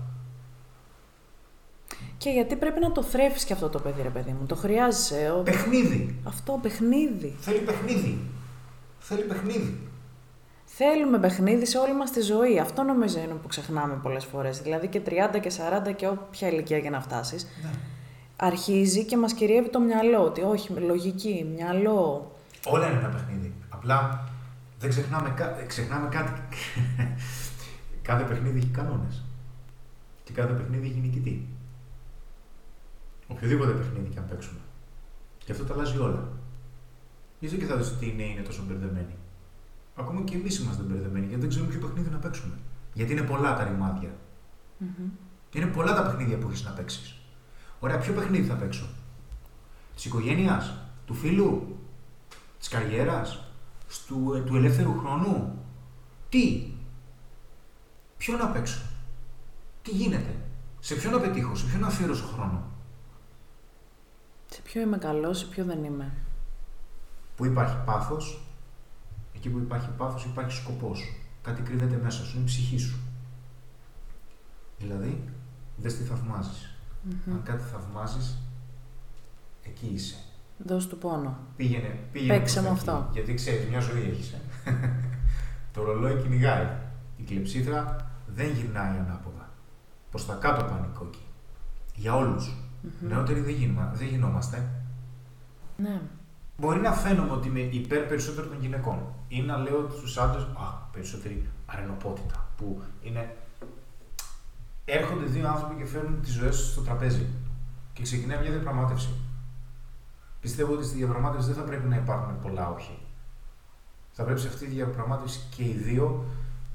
Και γιατί πρέπει να το θρέφεις και αυτό το παιδί, ρε παιδί μου. Το χρειάζεσαι. Ο... Παιχνίδι. Αυτό, παιχνίδι. Θέλει παιχνίδι. Θέλει παιχνίδι. Θέλουμε παιχνίδι σε όλη μας τη ζωή. Αυτό νομίζω είναι που ξεχνάμε πολλές φορές. Δηλαδή και 30 και 40 και όποια ηλικία για να φτάσεις. Ναι. Αρχίζει και μας κυριεύει το μυαλό. Ότι όχι, λογική, μυαλό. Όλα είναι ένα παιχνίδι. Απλά δεν ξεχνάμε, ξεχνάμε κάτι. [LAUGHS] κάθε παιχνίδι έχει κανόνες. Και κάθε παιχνίδι έχει νικητή. Οποιοδήποτε παιχνίδι και αν παίξουμε. Και αυτό τα αλλάζει όλα. Ίσως και θα δεις ότι οι νέοι είναι τόσο μπερδεμένοι. Ακόμα και εμείς είμαστε μπερδεμένοι γιατί δεν ξέρουμε ποιο παιχνίδι να παίξουμε. Γιατί είναι πολλά τα ρημάδια. Mm-hmm. Είναι πολλά τα παιχνίδια που έχεις να παίξεις. Ωραία, ποιο παιχνίδι θα παίξω; Της οικογένειας, του φίλου, της καριέρας, του, του ελεύθερου χρόνου; Τι; Ποιο να παίξω; Τι γίνεται; Σε ποιο να πετύχω, σε ποιο να αφιέρωσω χρόνο; Σε ποιο είμαι καλός, σε ποιο δεν είμαι. Που υπάρχει πάθος, Εκεί που υπάρχει πάθος υπάρχει σκοπός. Κάτι κρύβεται μέσα σου, είναι η ψυχή σου. Δηλαδή, δες τι θαυμαζεις Αν κάτι θαυμάζεις, εκεί είσαι. Δώσ' του πόνο. Πήγαινε, πήγαινε Παίξε με αυτό. Γιατί ξέρεις, μια ζωή έχεις. Ε. [LAUGHS] το ρολόι κυνηγάει. Η κλεψίδρα δεν γυρνάει ανάποδα. Προς τα κάτω πάνε οι κόκκι. Για όλους. Mm-hmm. Νεότεροι δεν, δεν γινόμαστε. Ναι. Μπορεί να φαίνομαι ότι είμαι υπέρ περισσότερο των γυναικών ή να λέω στους άντρες, Α, περισσότερη αρενοπότητα. Που είναι. Έρχονται δύο άνθρωποι και φέρνουν τις ζωές του στο τραπέζι και ξεκινάει μια διαπραγμάτευση. Πιστεύω ότι στη διαπραγμάτευση δεν θα πρέπει να υπάρχουν πολλά όχι. Θα πρέπει σε αυτή τη διαπραγμάτευση και οι δύο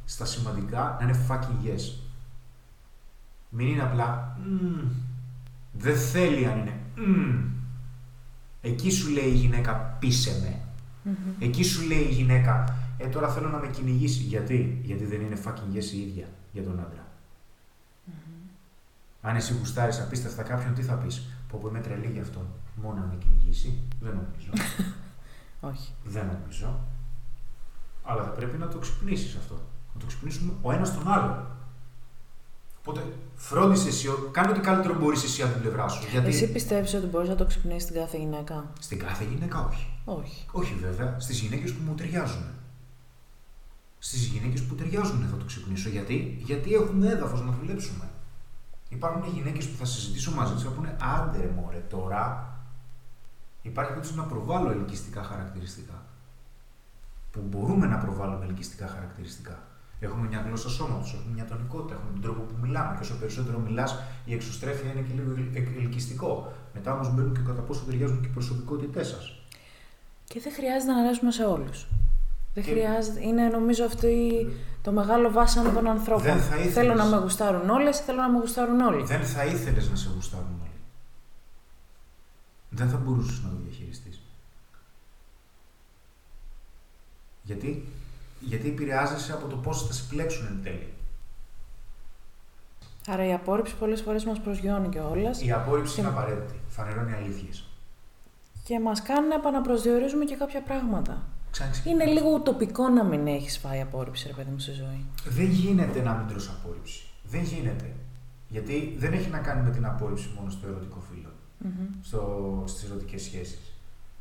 στα σημαντικά να είναι fucking yes. Μην είναι απλά «Μμμ». Δεν θέλει αν είναι «Μμμ». Εκεί σου λέει η γυναίκα πείσε με. Εκεί σου λέει η γυναίκα ε τώρα θέλω να με κυνηγήσει. Γιατί, Γιατί δεν είναι fucking yes η ίδια για τον άντρα. Αν εσύ γουστάρεις απίστευτα κάποιον, τι θα πεις; Πω πω είμαι τρελή γι' αυτό. Μόνο να με κυνηγήσει. Δεν νομίζω. [LAUGHS] Όχι. Δεν νομίζω. Αλλά θα πρέπει να το ξυπνήσεις αυτό. Να το ξυπνήσουμε ο ένας τον άλλο. Οπότε φρόντισε εσύ, κάνε ό,τι καλύτερο μπορείς εσύ από την πλευρά σου. Γιατί Εσύ πιστεύεις ότι μπορείς να το ξυπνήσεις την κάθε γυναίκα; στην κάθε γυναίκα όχι. Όχι. Όχι βέβαια, στις γυναίκες που μου ταιριάζουν. Στις γυναίκες που ταιριάζουν θα το ξυπνήσω. Γιατί, Γιατί έχουμε έδαφος να δουλέψουμε. Υπάρχουν γυναίκες που θα συζητήσω μαζί τους και θα πούνε άντε ρε μωρέ, τώρα υπάρχει περίπτωση να προβάλλω ελκυστικά χαρακτηριστικά. Που μπορούμε να προβάλλουμε ελκυστικά χαρακτηριστικά. Έχουμε μια γλώσσα σώματος, έχουμε μια τονικότητα, έχουμε τον τρόπο που μιλάμε. Και όσο περισσότερο μιλάς, η εξωστρέφεια είναι και λίγο ελ- ελκυστικό. Μετά όμως μπαίνουν και κατά πόσο ταιριάζουν και οι προσωπικότητές σας. Και δεν χρειάζεται να αρέσουμε σε όλους. Δεν Και- χρειάζεται. Είναι νομίζω αυτό η- το μεγάλο βάσανο των ανθρώπων. Δεν θα ήθελες. Θέλω να με γουστάρουν όλες, θέλω να με γουστάρουν όλοι. Δεν θα ήθελες να σε γουστάρουν όλοι. Δεν θα μπορούσες να το διαχειριστείς. Γιατί, γιατί επηρεάζεσαι από το πώς θα σε πλέξουν εν τέλει. Άρα η απόρριψη πολλές φορές μας προσγειώνει κιόλας Η απόρριψη Και- είναι απαραίτητη. Φανερώνει αλήθειες. και μας κάνει να επαναπροσδιορίζουμε και κάποια πράγματα. Είναι λίγο ουτοπικό να μην έχεις φάει απόρριψη, ρε παιδί μου, στη ζωή. Δεν γίνεται να μην τρως απόρριψη. Δεν γίνεται. Γιατί δεν έχει να κάνει με την απόρριψη μόνο στο ερωτικό φύλλο. στο, στις ερωτικές σχέσεις.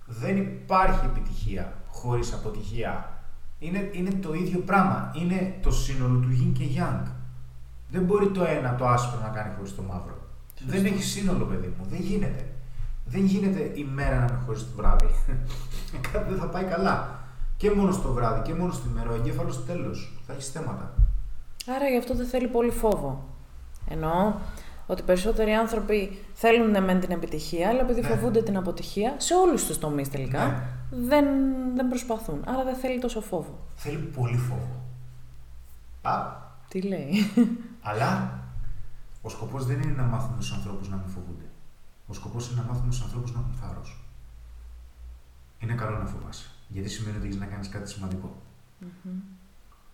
Δεν υπάρχει επιτυχία χωρίς αποτυχία. Είναι, είναι το ίδιο πράγμα. Είναι το σύνολο του yin και yang. Δεν μπορεί το ένα το άσπρο να κάνει χωρίς το μαύρο. Δεν έχει σύνολο, παιδί μου. Δεν γίνεται. Δεν γίνεται η μέρα να είναι χωρίς το βράδυ. [LAUGHS] Κάτι δεν θα πάει καλά. Και μόνο στο βράδυ και μόνο στη μέρα. Ο εγκέφαλος τέλος. Θα έχεις θέματα. Άρα γι' αυτό δεν θέλει πολύ φόβο. Εννοώ ότι περισσότεροι άνθρωποι θέλουν ναι, μεν την επιτυχία, αλλά επειδή Ναι. φοβούνται την αποτυχία, σε όλους τους τομείς τελικά, Ναι. δεν, δεν προσπαθούν. Άρα δεν θέλει τόσο φόβο. Θέλει πολύ φόβο. Α, Τι λέει. Αλλά ο σκοπός δεν είναι να μάθουμε τους ανθρώπους να μην φοβούνται. Ο σκοπός είναι να μάθουμε τους ανθρώπους να έχουν θάρρος. Είναι καλό να φοβάσαι. Γιατί σημαίνει ότι έχεις να κάνεις κάτι σημαντικό.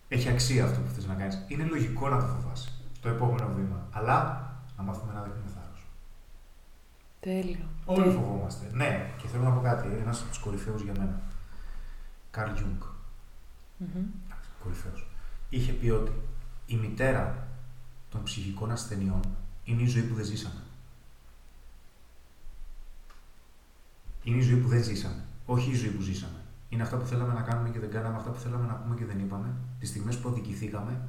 Έχει αξία αυτό που θες να κάνεις. Είναι λογικό να το φοβάσαι. Το επόμενο βήμα. Αλλά να μάθουμε να δείχνουμε θάρρος. Τέλειο. Όλοι Τέλειο. φοβόμαστε. Ναι, και θέλω να πω κάτι. Ένας από τους κορυφαίους για μένα. Καρλ Γιουνγκ. Μμμ. Κορυφαίος. Είχε πει ότι η μητέρα των ψυχικών ασθενειών είναι η ζωή που δεν ζήσαμε. Είναι η ζωή που δεν ζήσαμε. Όχι η ζωή που ζήσαμε. Είναι αυτά που θέλαμε να κάνουμε και δεν κάναμε, αυτά που θέλαμε να πούμε και δεν είπαμε, τις στιγμές που αδικηθήκαμε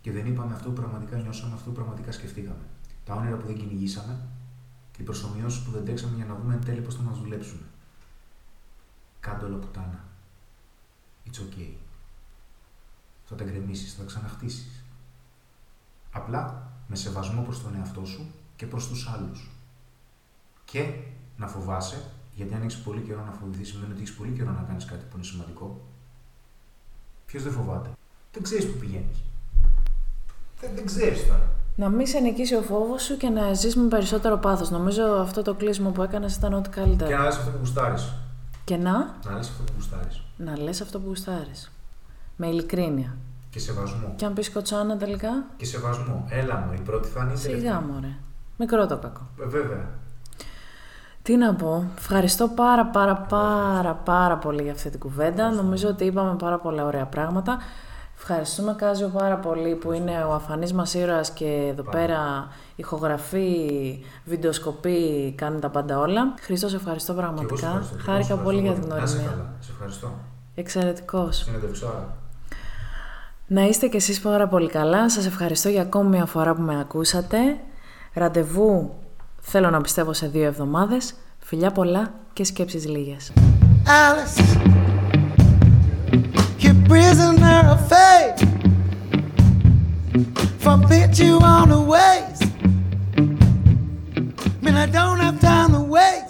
και δεν είπαμε αυτό που πραγματικά νιώσαμε, αυτό που πραγματικά σκεφτήκαμε. Τα όνειρα που δεν κυνηγήσαμε, οι προσωμιώσεις που δεν τρέξαμε για να δούμε εν τέλει πώς θα μας δουλέψουν. Κάντε όλα πουτάνα. It's okay. Θα τα γκρεμίσεις, θα τα ξαναχτίσεις. Απλά με σεβασμό προς τον εαυτό σου και προς τους άλλους. Και να φοβάσαι, γιατί αν έχεις πολύ καιρό να φοβηθείς, σημαίνει ότι έχεις πολύ καιρό να κάνεις κάτι που είναι σημαντικό. Ποιος δεν φοβάται; Δεν ξέρεις που πηγαίνεις. Δεν, δεν ξέρεις τώρα. Να μην σε νικήσει ο φόβος σου και να ζεις με περισσότερο πάθος. Νομίζω αυτό το κλείσιμο που έκανες ήταν ό,τι Και καλύτερο. να λες αυτό που γουστάρεις. Και να, Να λες αυτό που γουστάρεις. να λες αυτό που γουστάρεις. Με ειλικρίνεια. Και σεβασμό. Και αν πεις κοτσάνα τελικά, Και σεβασμό. Έλα μου, η πρώτη θα είναι η σιγά τελευταία. μωρέ. Μικρό το κακό. Ε, βέβαια. Τι να πω, ευχαριστώ πάρα πάρα πάρα πάρα πολύ για αυτή την κουβέντα. Νομίζω ότι είπαμε πάρα πολλά ωραία πράγματα. Ευχαριστούμε Κάζιο πάρα πολύ που είναι ο αφανής μας ήρωας και εδώ Πάρα. πέρα ηχογραφεί, βιντεοσκοπεί, κάνει τα πάντα όλα. Χρήστος, ευχαριστώ Και εγώ σε πραγματικά. ευχαριστώ. Και εγώ σε Χάρηκα ευχαριστώ πολύ για την Να είσαι γνωριμία. καλά. Σε ευχαριστώ. Εξαιρετικός. Συνέντευξάρα. Να είστε κι εσείς πάρα πολύ καλά. Σας ευχαριστώ για ακόμη μια φορά που με ακούσατε. Ραντεβού θέλω να πιστεύω σε δύο εβδομάδες. Φιλιά πολλά και σκέψεις λίγες. Alice prisoner of fate. Forbid you on the ways. Man, I don't have time to waste.